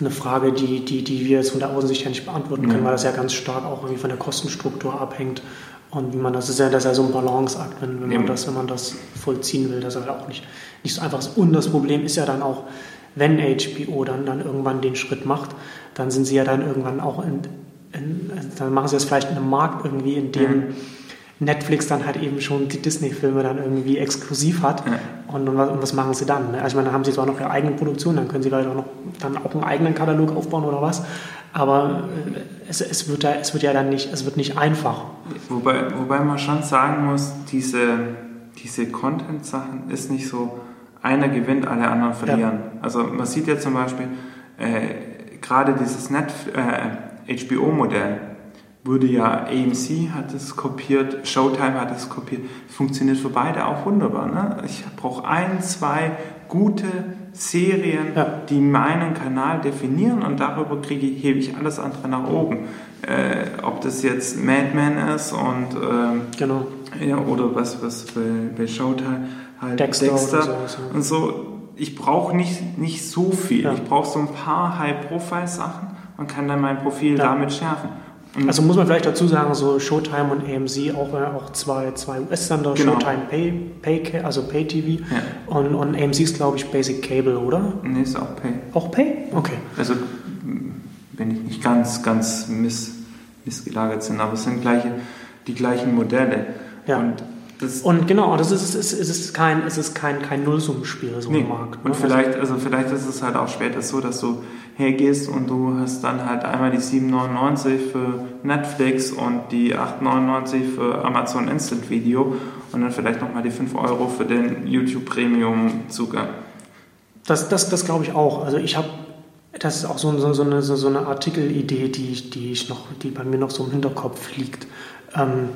[SPEAKER 1] eine Frage, die, die, die wir jetzt von der Außensicht ja nicht beantworten können, ja. weil das ja ganz stark auch irgendwie von der Kostenstruktur abhängt. Und wie man das ist ja, das ist ja so ein Balanceakt, wenn, wenn, man das, wenn man das vollziehen will, das ist ja auch nicht, nicht so einfach. Und das Problem ist ja dann auch, wenn HBO dann, dann irgendwann den Schritt macht, dann sind sie ja dann irgendwann auch in, in dann machen sie das vielleicht in einem Markt irgendwie, in dem mhm. Netflix dann halt eben schon die Disney-Filme dann irgendwie exklusiv hat. Ja. Und, und, was, und, was, machen sie dann? Also ich meine, dann haben sie zwar noch ihre eigene Produktion, dann können sie vielleicht auch noch dann auch einen eigenen Katalog aufbauen oder was. Aber äh, es, es, wird, da, es wird ja dann nicht, es wird nicht einfach.
[SPEAKER 2] Wobei, wobei man schon sagen muss, diese, diese Content-Sachen ist nicht so, einer gewinnt, alle anderen verlieren. Ja. Also man sieht ja zum Beispiel, äh, gerade dieses äh, HBO-Modell, wurde ja AMC hat es kopiert, Showtime hat es kopiert. Funktioniert für beide auch wunderbar. Ne? Ich brauche ein, zwei gute Serien, ja. die meinen Kanal definieren und darüber kriege ich, hebe ich alles andere nach oben. Äh, ob das jetzt Mad Men ist und ähm,
[SPEAKER 1] genau.
[SPEAKER 2] ja, oder was, was bei, bei Showtime halt Dexter, Dexter und, so, und so. Ich brauche nicht, nicht so viel. Ja. Ich brauche so ein paar High-Profile-Sachen und kann dann mein Profil ja. damit schärfen.
[SPEAKER 1] Also muss man vielleicht dazu sagen, so Showtime und AMC auch, auch zwei, zwei US-Sender, genau. Showtime Pay, Pay, also Pay TV ja. und, und AMC ist glaube ich Basic Cable, oder?
[SPEAKER 2] Nee, ist auch Pay.
[SPEAKER 1] Auch Pay? Okay.
[SPEAKER 2] Also wenn ich nicht ganz, ganz miss, missgelagert sind, aber es sind gleiche, die gleichen Modelle.
[SPEAKER 1] Ja. Und das und genau, das ist, es ist, es ist kein, es ist kein, kein Nullsummenspiel, so nee.
[SPEAKER 2] ein Markt. Ne? Und vielleicht, also vielleicht ist es halt auch später so, dass du hergehst und du hast dann halt einmal die 7,99 für Netflix und die 8,99 für Amazon Instant Video und dann vielleicht nochmal die 5 Euro für den YouTube Premium Zugang.
[SPEAKER 1] Das, das, das glaube ich auch. Also ich habe, das ist auch so, so, so eine, so, eine Artikelidee, die, die, ich noch, die bei mir noch so im Hinterkopf liegt. Ähm,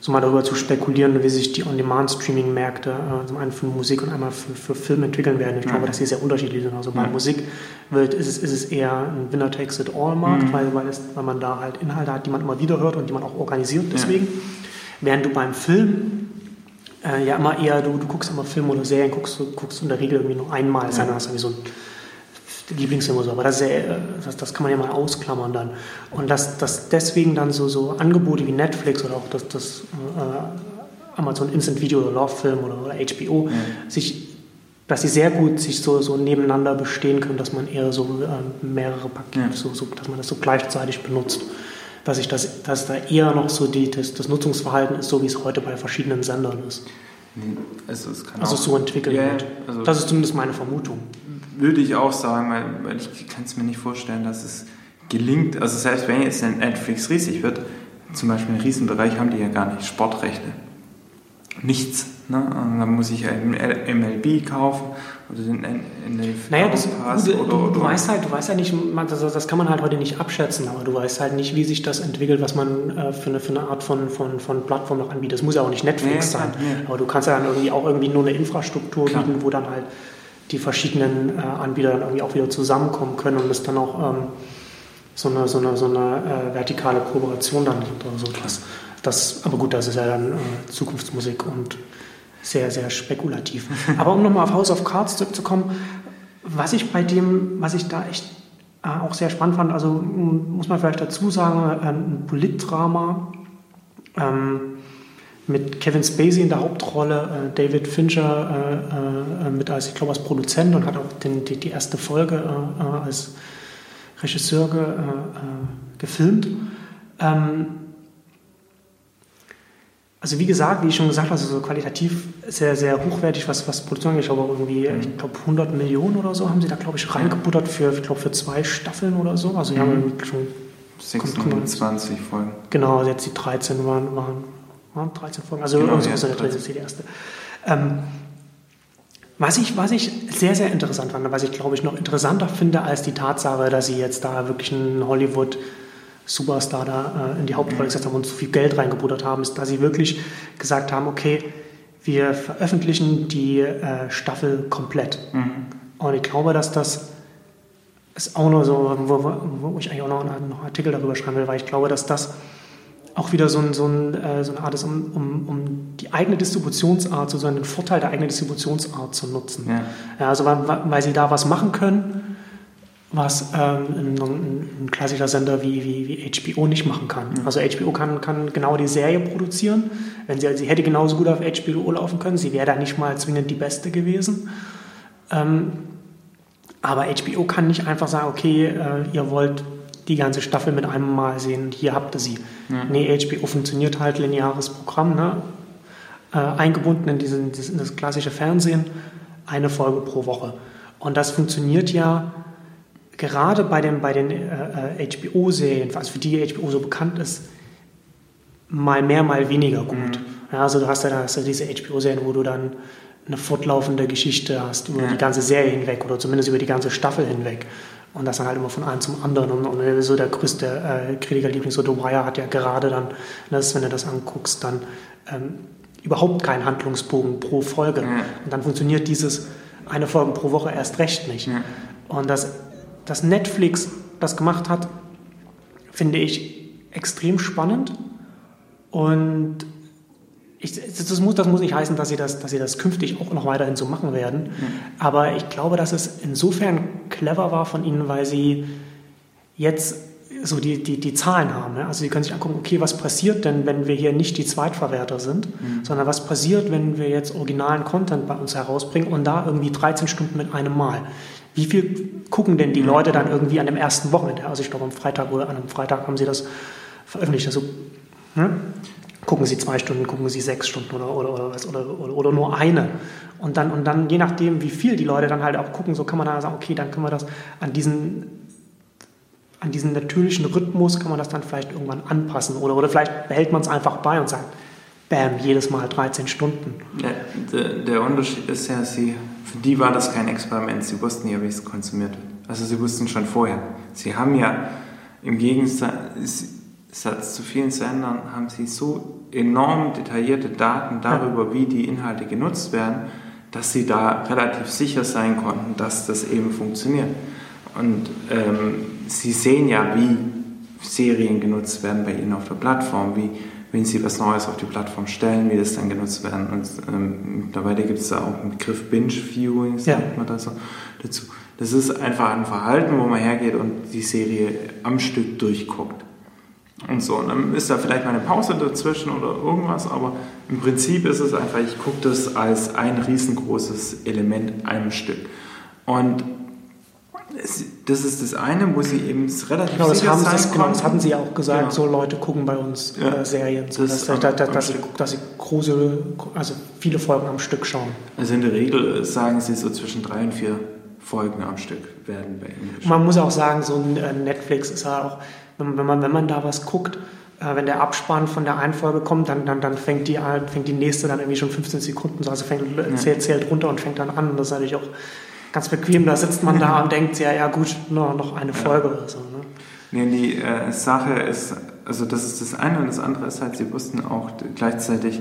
[SPEAKER 1] so mal darüber zu spekulieren, wie sich die On-Demand-Streaming-Märkte äh, zum einen für Musik und einmal für, für Film entwickeln werden. Ich ja. glaube, dass sie sehr unterschiedlich sind. Also bei ja. Musik wird, ist, es, ist es eher ein Winner-Takes-it-all-Markt, mhm. weil, weil, weil man da halt Inhalte hat, die man immer wieder hört und die man auch organisiert deswegen. Ja. Während du beim Film äh, ja immer eher, du, du guckst immer Filme oder Serien, guckst, guckst in der Regel irgendwie nur einmal, ja. dann hast du irgendwie so ein Lieblingsfilm oder so, aber das, ja, das, das, kann man ja mal ausklammern dann. Und dass, dass deswegen dann so, so Angebote wie Netflix oder auch das, das äh, Amazon Instant Video oder Love Film oder, oder HBO mhm. sich dass sie sehr gut sich so, so nebeneinander bestehen können, dass man eher so äh, mehrere Pakete, ja. so, so, dass man das so gleichzeitig benutzt. Dass ich das, dass da eher noch so die, das, das Nutzungsverhalten ist, so wie es heute bei verschiedenen Sendern ist.
[SPEAKER 2] Also, es kann
[SPEAKER 1] also so entwickelt
[SPEAKER 2] ja,
[SPEAKER 1] wird. Also das ist zumindest meine Vermutung
[SPEAKER 2] würde ich auch sagen, weil, weil ich kann es mir nicht vorstellen, dass es gelingt. Also selbst wenn jetzt Netflix riesig wird, zum Beispiel einen Riesenbereich haben die ja gar nicht, Sportrechte. Nichts. Ne? Und dann muss ich ja MLB kaufen oder den
[SPEAKER 1] NFL naja, das, du, oder, du, du, weißt halt, du weißt halt nicht, das, das, kann man halt heute nicht abschätzen, aber du weißt halt nicht, wie sich das entwickelt, was man äh, für, eine, für eine Art von, von, von Plattform noch anbietet. Das muss ja auch nicht Netflix ja, sein, ja. aber du kannst ja dann irgendwie auch irgendwie nur eine Infrastruktur Klar. bieten, wo dann halt die verschiedenen äh, Anbieter dann irgendwie auch wieder zusammenkommen können und es dann auch ähm, so eine, so eine, so eine äh, vertikale Kooperation dann gibt oder so. Das, das, aber gut, das ist ja dann äh, Zukunftsmusik und sehr, sehr spekulativ. aber um nochmal auf House of Cards zurückzukommen, was ich bei dem, was ich da echt äh, auch sehr spannend fand, also muss man vielleicht dazu sagen, äh, ein Politdrama, ähm, mit Kevin Spacey in der Hauptrolle, äh, David Fincher äh, äh, mit als, ich glaube, als Produzent und hat auch den, die, die, erste Folge äh, äh, als Regisseur ge, äh, gefilmt. Ähm, also wie gesagt, wie ich schon gesagt habe, also so qualitativ sehr, sehr hochwertig, was, was Produktion angeht. Ich glaube irgendwie, mhm. ich glaube 100 Millionen oder so haben sie da, glaube ich, reingebuttert für, ich glaube, für zwei Staffeln oder so. Also die mhm. haben schon
[SPEAKER 2] 26 Folgen.
[SPEAKER 1] Genau, jetzt die 13 waren, waren 13 Folgen, also genau, ja, so das ist die erste. Ähm, was ich, was ich sehr, sehr interessant fand, was ich glaube ich noch interessanter finde als die Tatsache, dass sie jetzt da wirklich einen Hollywood Superstar da äh, in die Hauptrolle mhm. gesetzt haben und so viel Geld reingebuttert haben, ist, dass sie wirklich gesagt haben, okay, wir veröffentlichen die äh, Staffel komplett. Mhm. Und ich glaube, dass das ist auch nur so, wo, wo ich eigentlich auch noch einen Artikel darüber schreiben will, weil ich glaube, dass das auch wieder so, ein, so, ein, äh, so eine Art ist, um, um, um, die eigene Distributionsart, so einen Vorteil der eigenen Distributionsart zu nutzen. Ja. Ja, also weil, weil, sie da was machen können, was ähm, ein, ein, klassischer Sender wie, wie, wie HBO nicht machen kann. Mhm. Also HBO kann, kann genau die Serie produzieren. Wenn sie, sie hätte genauso gut auf HBO laufen können, sie wäre da nicht mal zwingend die beste gewesen. Ähm, aber HBO kann nicht einfach sagen, okay, äh, ihr wollt die ganze Staffel mit einem Mal sehen, hier habt ihr sie. Ja. Nee, HBO funktioniert halt lineares Programm, ne? äh, eingebunden in, diesen, in das klassische Fernsehen, eine Folge pro Woche. Und das funktioniert ja gerade bei den, bei den äh, äh HBO-Serien, also für die HBO so bekannt ist, mal mehr, mal weniger gut. Mhm. Ja, also du hast ja, hast ja diese HBO-Serien, wo du dann eine fortlaufende Geschichte hast über ja. die ganze Serie hinweg oder zumindest über die ganze Staffel hinweg. Und das dann halt immer von einem zum anderen. Und, und so der größte äh, Kritikerliebling, so The Wire, hat ja gerade dann, das, wenn du das anguckst, dann ähm, überhaupt keinen Handlungsbogen pro Folge. Ja. Und dann funktioniert dieses eine Folge pro Woche erst recht nicht. Ja. Und dass, dass Netflix das gemacht hat, finde ich extrem spannend. Und ich, das, muss, das muss nicht heißen, dass sie das, dass sie das künftig auch noch weiterhin so machen werden. Mhm. Aber ich glaube, dass es insofern clever war von ihnen, weil sie jetzt so die, die, die Zahlen haben. Ne? Also sie können sich angucken, okay, was passiert denn, wenn wir hier nicht die Zweitverwerter sind, mhm. sondern was passiert, wenn wir jetzt originalen Content bei uns herausbringen und da irgendwie 13 Stunden mit einem Mal. Wie viel gucken denn die mhm. Leute dann irgendwie an dem ersten Wochenende? Also ich glaube am Freitag oder an einem Freitag haben sie das veröffentlicht. Also, ne? Gucken Sie zwei Stunden, gucken Sie sechs Stunden oder, oder, oder, was, oder, oder, oder nur eine. Und dann, und dann, je nachdem, wie viel die Leute dann halt auch gucken, so kann man dann sagen, okay, dann können wir das an diesen, an diesen natürlichen Rhythmus, kann man das dann vielleicht irgendwann anpassen. Oder, oder vielleicht behält man es einfach bei und sagt, bam, jedes Mal 13 Stunden.
[SPEAKER 2] Ja, der, der, Unterschied ist ja, sie, für die war das kein Experiment, sie wussten ja, wie es konsumiert wird. Also sie wussten schon vorher. Sie haben ja im Gegensatz, Satz zu vielen Sendern haben sie so enorm detaillierte Daten darüber, wie die Inhalte genutzt werden, dass sie da relativ sicher sein konnten, dass das eben funktioniert. Und ähm, sie sehen ja, wie Serien genutzt werden bei ihnen auf der Plattform, wie wenn sie was Neues auf die Plattform stellen, wie das dann genutzt werden. Und ähm, mittlerweile gibt es da auch einen Begriff Binge-Viewing, sagt ja. man da so dazu. Das ist einfach ein Verhalten, wo man hergeht und die Serie am Stück durchguckt. Und so, und dann ist da vielleicht mal eine Pause dazwischen oder irgendwas, aber im Prinzip ist es einfach, ich gucke das als ein riesengroßes Element einem Stück. Und das ist das eine, wo sie eben relativ
[SPEAKER 1] genau, das haben sein das, genau, das hatten sie auch gesagt, genau. so Leute gucken bei uns ja. äh, Serien, so, das dass, dass, dass, sie, dass, sie, große, also viele Folgen am Stück schauen.
[SPEAKER 2] Also in der Regel sagen sie so zwischen drei und vier Folgen am Stück werden bei
[SPEAKER 1] Englisch. Man muss auch sagen, so ein äh, Netflix ist ja auch wenn man, wenn man da was guckt, äh, wenn der Abspann von der einen Folge kommt, dann, dann, dann fängt, die, fängt die nächste dann irgendwie schon 15 Sekunden, so, also fängt, ja. zählt, zählt runter und fängt dann an. Das ist natürlich auch ganz bequem. Da sitzt man da und denkt, ja, ja gut, nur noch eine Folge oder so. Ne?
[SPEAKER 2] Nee, die äh, Sache ist, also das ist das eine und das andere ist halt, sie wussten auch gleichzeitig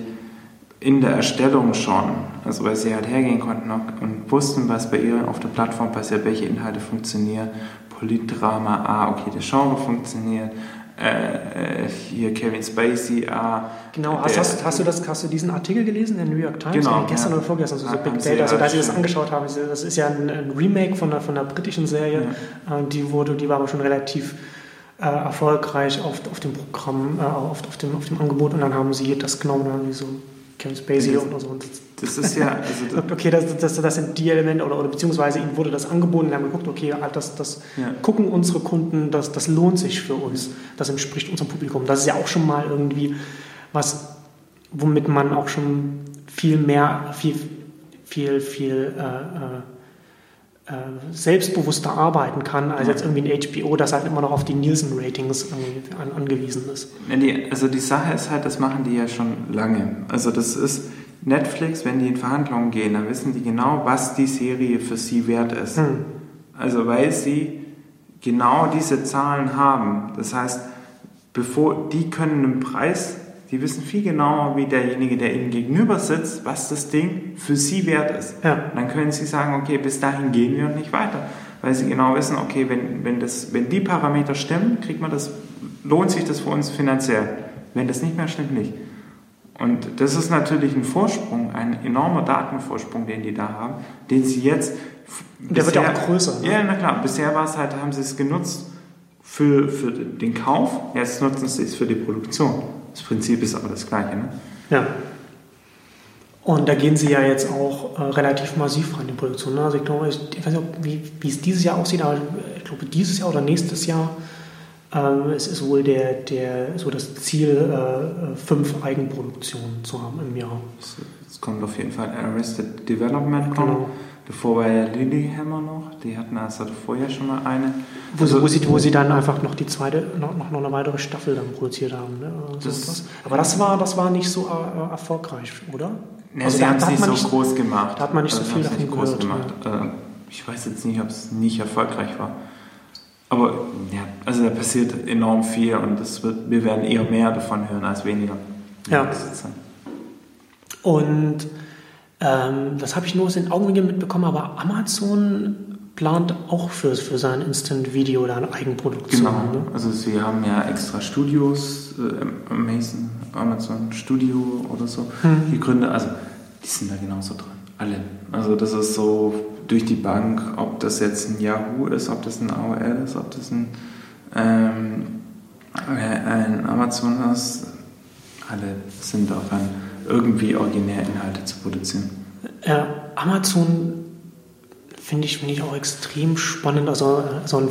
[SPEAKER 2] in der Erstellung schon, also weil sie halt hergehen konnten und wussten, was bei ihr auf der Plattform passiert, welche Inhalte funktionieren, Politdrama, ah, okay, der Genre funktioniert. Äh, hier Kevin Spacey, ah.
[SPEAKER 1] Genau, hast, hast, hast, du das, hast du diesen Artikel gelesen in der New York Times? Genau, gestern ja. oder vorgestern, also so Big Data, also da sie das angeschaut haben. Das ist ja ein, ein Remake von der, von der britischen Serie. Ja. Äh, die, wurde, die war aber schon relativ äh, erfolgreich auf, auf dem Programm, äh, auf, auf, dem, auf dem Angebot und dann haben sie das genommen, haben sie so Kevin Spacey oder so.
[SPEAKER 2] Das ist ja. Also
[SPEAKER 1] okay, das, das, das sind die Elemente, oder, oder beziehungsweise ihnen wurde das angeboten, wir haben geguckt, okay, das, das ja. gucken unsere Kunden, das, das lohnt sich für uns, das entspricht unserem Publikum. Das ist ja auch schon mal irgendwie was, womit man auch schon viel mehr, viel, viel, viel äh, äh äh, selbstbewusster arbeiten kann, als jetzt irgendwie ein HBO, das halt immer noch auf die Nielsen-Ratings an, angewiesen ist.
[SPEAKER 2] also die Sache ist halt, das machen die ja schon lange. Also das ist Netflix, wenn die in Verhandlungen gehen, dann wissen die genau, was die Serie für sie wert ist. Hm. Also weil sie genau diese Zahlen haben. Das heißt, bevor die können einen Preis die wissen viel genauer wie derjenige, der ihnen gegenüber sitzt, was das Ding für sie wert ist. Ja. dann können sie sagen, okay, bis dahin gehen wir und nicht weiter. weil sie genau wissen, okay, wenn, wenn, das, wenn die Parameter stimmen, kriegt man das, lohnt sich das für uns finanziell. Wenn das nicht mehr stimmt, nicht. Und das ist natürlich ein Vorsprung, ein enormer Datenvorsprung, den die da haben, den sie jetzt.
[SPEAKER 1] Der bisher, wird ja auch größer.
[SPEAKER 2] Ne? Ja, na klar. Bisher war es halt, haben sie es genutzt für, für den Kauf, jetzt nutzen sie es für die Produktion. Das Prinzip ist aber das gleiche. Ne?
[SPEAKER 1] Ja. Und da gehen sie ja jetzt auch äh, relativ massiv in die Produktion. Ne? Also ich glaube, ich, ich weiß nicht, wie, wie es dieses Jahr aussieht, aber ich glaube, dieses Jahr oder nächstes Jahr es ist wohl der, der, so das Ziel, äh, fünf Eigenproduktionen zu haben im Jahr.
[SPEAKER 2] Es kommt auf jeden Fall Arrested Development. Genau. Davor war ja Lilyhammer noch, die hatten also vorher schon mal eine.
[SPEAKER 1] Wo, also, wo, sie, wo sie dann einfach noch die zweite, noch, noch eine weitere Staffel dann produziert haben. Ne? So das, Aber das war, das war nicht so äh, erfolgreich, oder?
[SPEAKER 2] Ne, also sie haben es nicht so nicht, groß gemacht.
[SPEAKER 1] Da hat man nicht also so viel davon gehört. Gemacht.
[SPEAKER 2] Ja. Äh, ich weiß jetzt nicht, ob es nicht erfolgreich war. Aber ja, also da passiert enorm viel und das wird, wir werden eher mehr davon hören als weniger.
[SPEAKER 1] Ja. Und ähm, das habe ich nur aus den Augenblicken mitbekommen, aber Amazon plant auch für, für sein Instant Video oder eine Eigenproduktion.
[SPEAKER 2] Genau, ne? also sie haben ja extra Studios, äh, Amazon, Amazon Studio oder so hm. gegründet, also die sind da genauso dran, alle. Also das ist so durch die Bank, ob das jetzt ein Yahoo ist, ob das ein AOL ist, ob das ein, ähm, ein Amazon ist, alle sind daran, irgendwie Originärinhalte zu produzieren.
[SPEAKER 1] Ja, Amazon finde ich, find ich auch extrem spannend, also, also in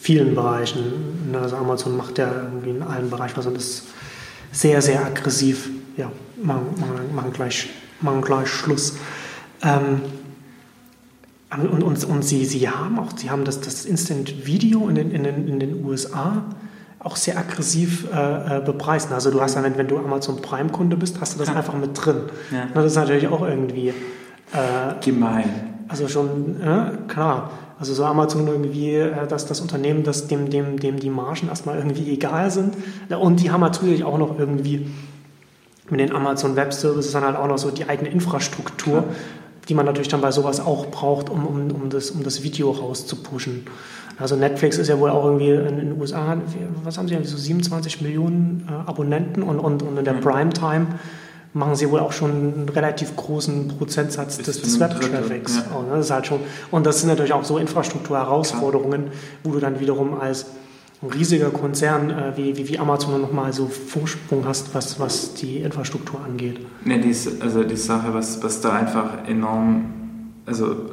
[SPEAKER 1] vielen Bereichen. Also Amazon macht ja irgendwie in allen Bereichen was und ist sehr, sehr aggressiv. Ja, machen, machen, machen, gleich, machen gleich Schluss. Ähm, und, und, und sie, sie haben auch, sie haben das, das Instant Video in den, in, den, in den USA auch sehr aggressiv äh, äh bepreist. Also du hast dann, wenn, wenn du Amazon Prime-Kunde bist, hast du das ja. einfach mit drin. Ja. Das ist natürlich auch irgendwie äh,
[SPEAKER 2] gemein.
[SPEAKER 1] Also schon, äh, klar. Also so Amazon irgendwie, äh, dass das Unternehmen, das dem, dem, dem die Margen erstmal irgendwie egal sind. Und die haben natürlich auch noch irgendwie mit den Amazon Web Services dann halt auch noch so die eigene Infrastruktur. Ja die man natürlich dann bei sowas auch braucht, um, um, um, das, um das Video rauszupushen. Also Netflix ist ja wohl auch irgendwie in den USA, was haben sie, so 27 Millionen äh, Abonnenten und, und, und in der mhm. Primetime machen sie wohl auch schon einen relativ großen Prozentsatz des, des Web-Traffics. Ja. Und, das ist halt schon, und das sind natürlich auch so Infrastrukturherausforderungen, wo du dann wiederum als ein riesiger Konzern äh, wie, wie, wie Amazon nochmal so Vorsprung hast, was, was die Infrastruktur angeht.
[SPEAKER 2] Ne, die, also die Sache, was, was da einfach enorm, also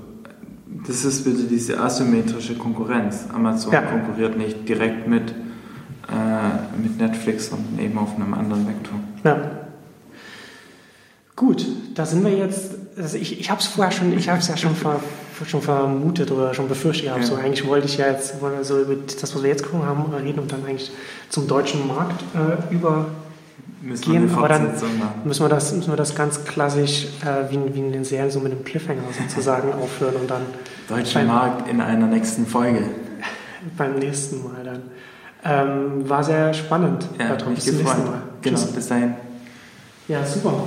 [SPEAKER 2] das ist wieder diese asymmetrische Konkurrenz. Amazon ja. konkurriert nicht direkt mit, äh, mit Netflix, sondern eben auf einem anderen Vektor.
[SPEAKER 1] Ja. Gut, da sind wir jetzt. Also ich ich habe es vorher schon, ich habe es ja schon, ver, schon vermutet oder schon befürchtet gehabt. Ja. So eigentlich wollte ich ja jetzt so über das, was wir jetzt geguckt haben, reden und dann eigentlich zum deutschen Markt äh, übergehen. Aber dann müssen wir das, müssen wir das ganz klassisch äh, wie, wie in den Serien so mit dem Cliffhanger sozusagen aufhören und dann.
[SPEAKER 2] Deutscher Markt in einer nächsten Folge.
[SPEAKER 1] beim nächsten Mal dann. Ähm, war sehr spannend.
[SPEAKER 2] Ja, mich gefreut. Genau, bis dahin.
[SPEAKER 1] Ja, super.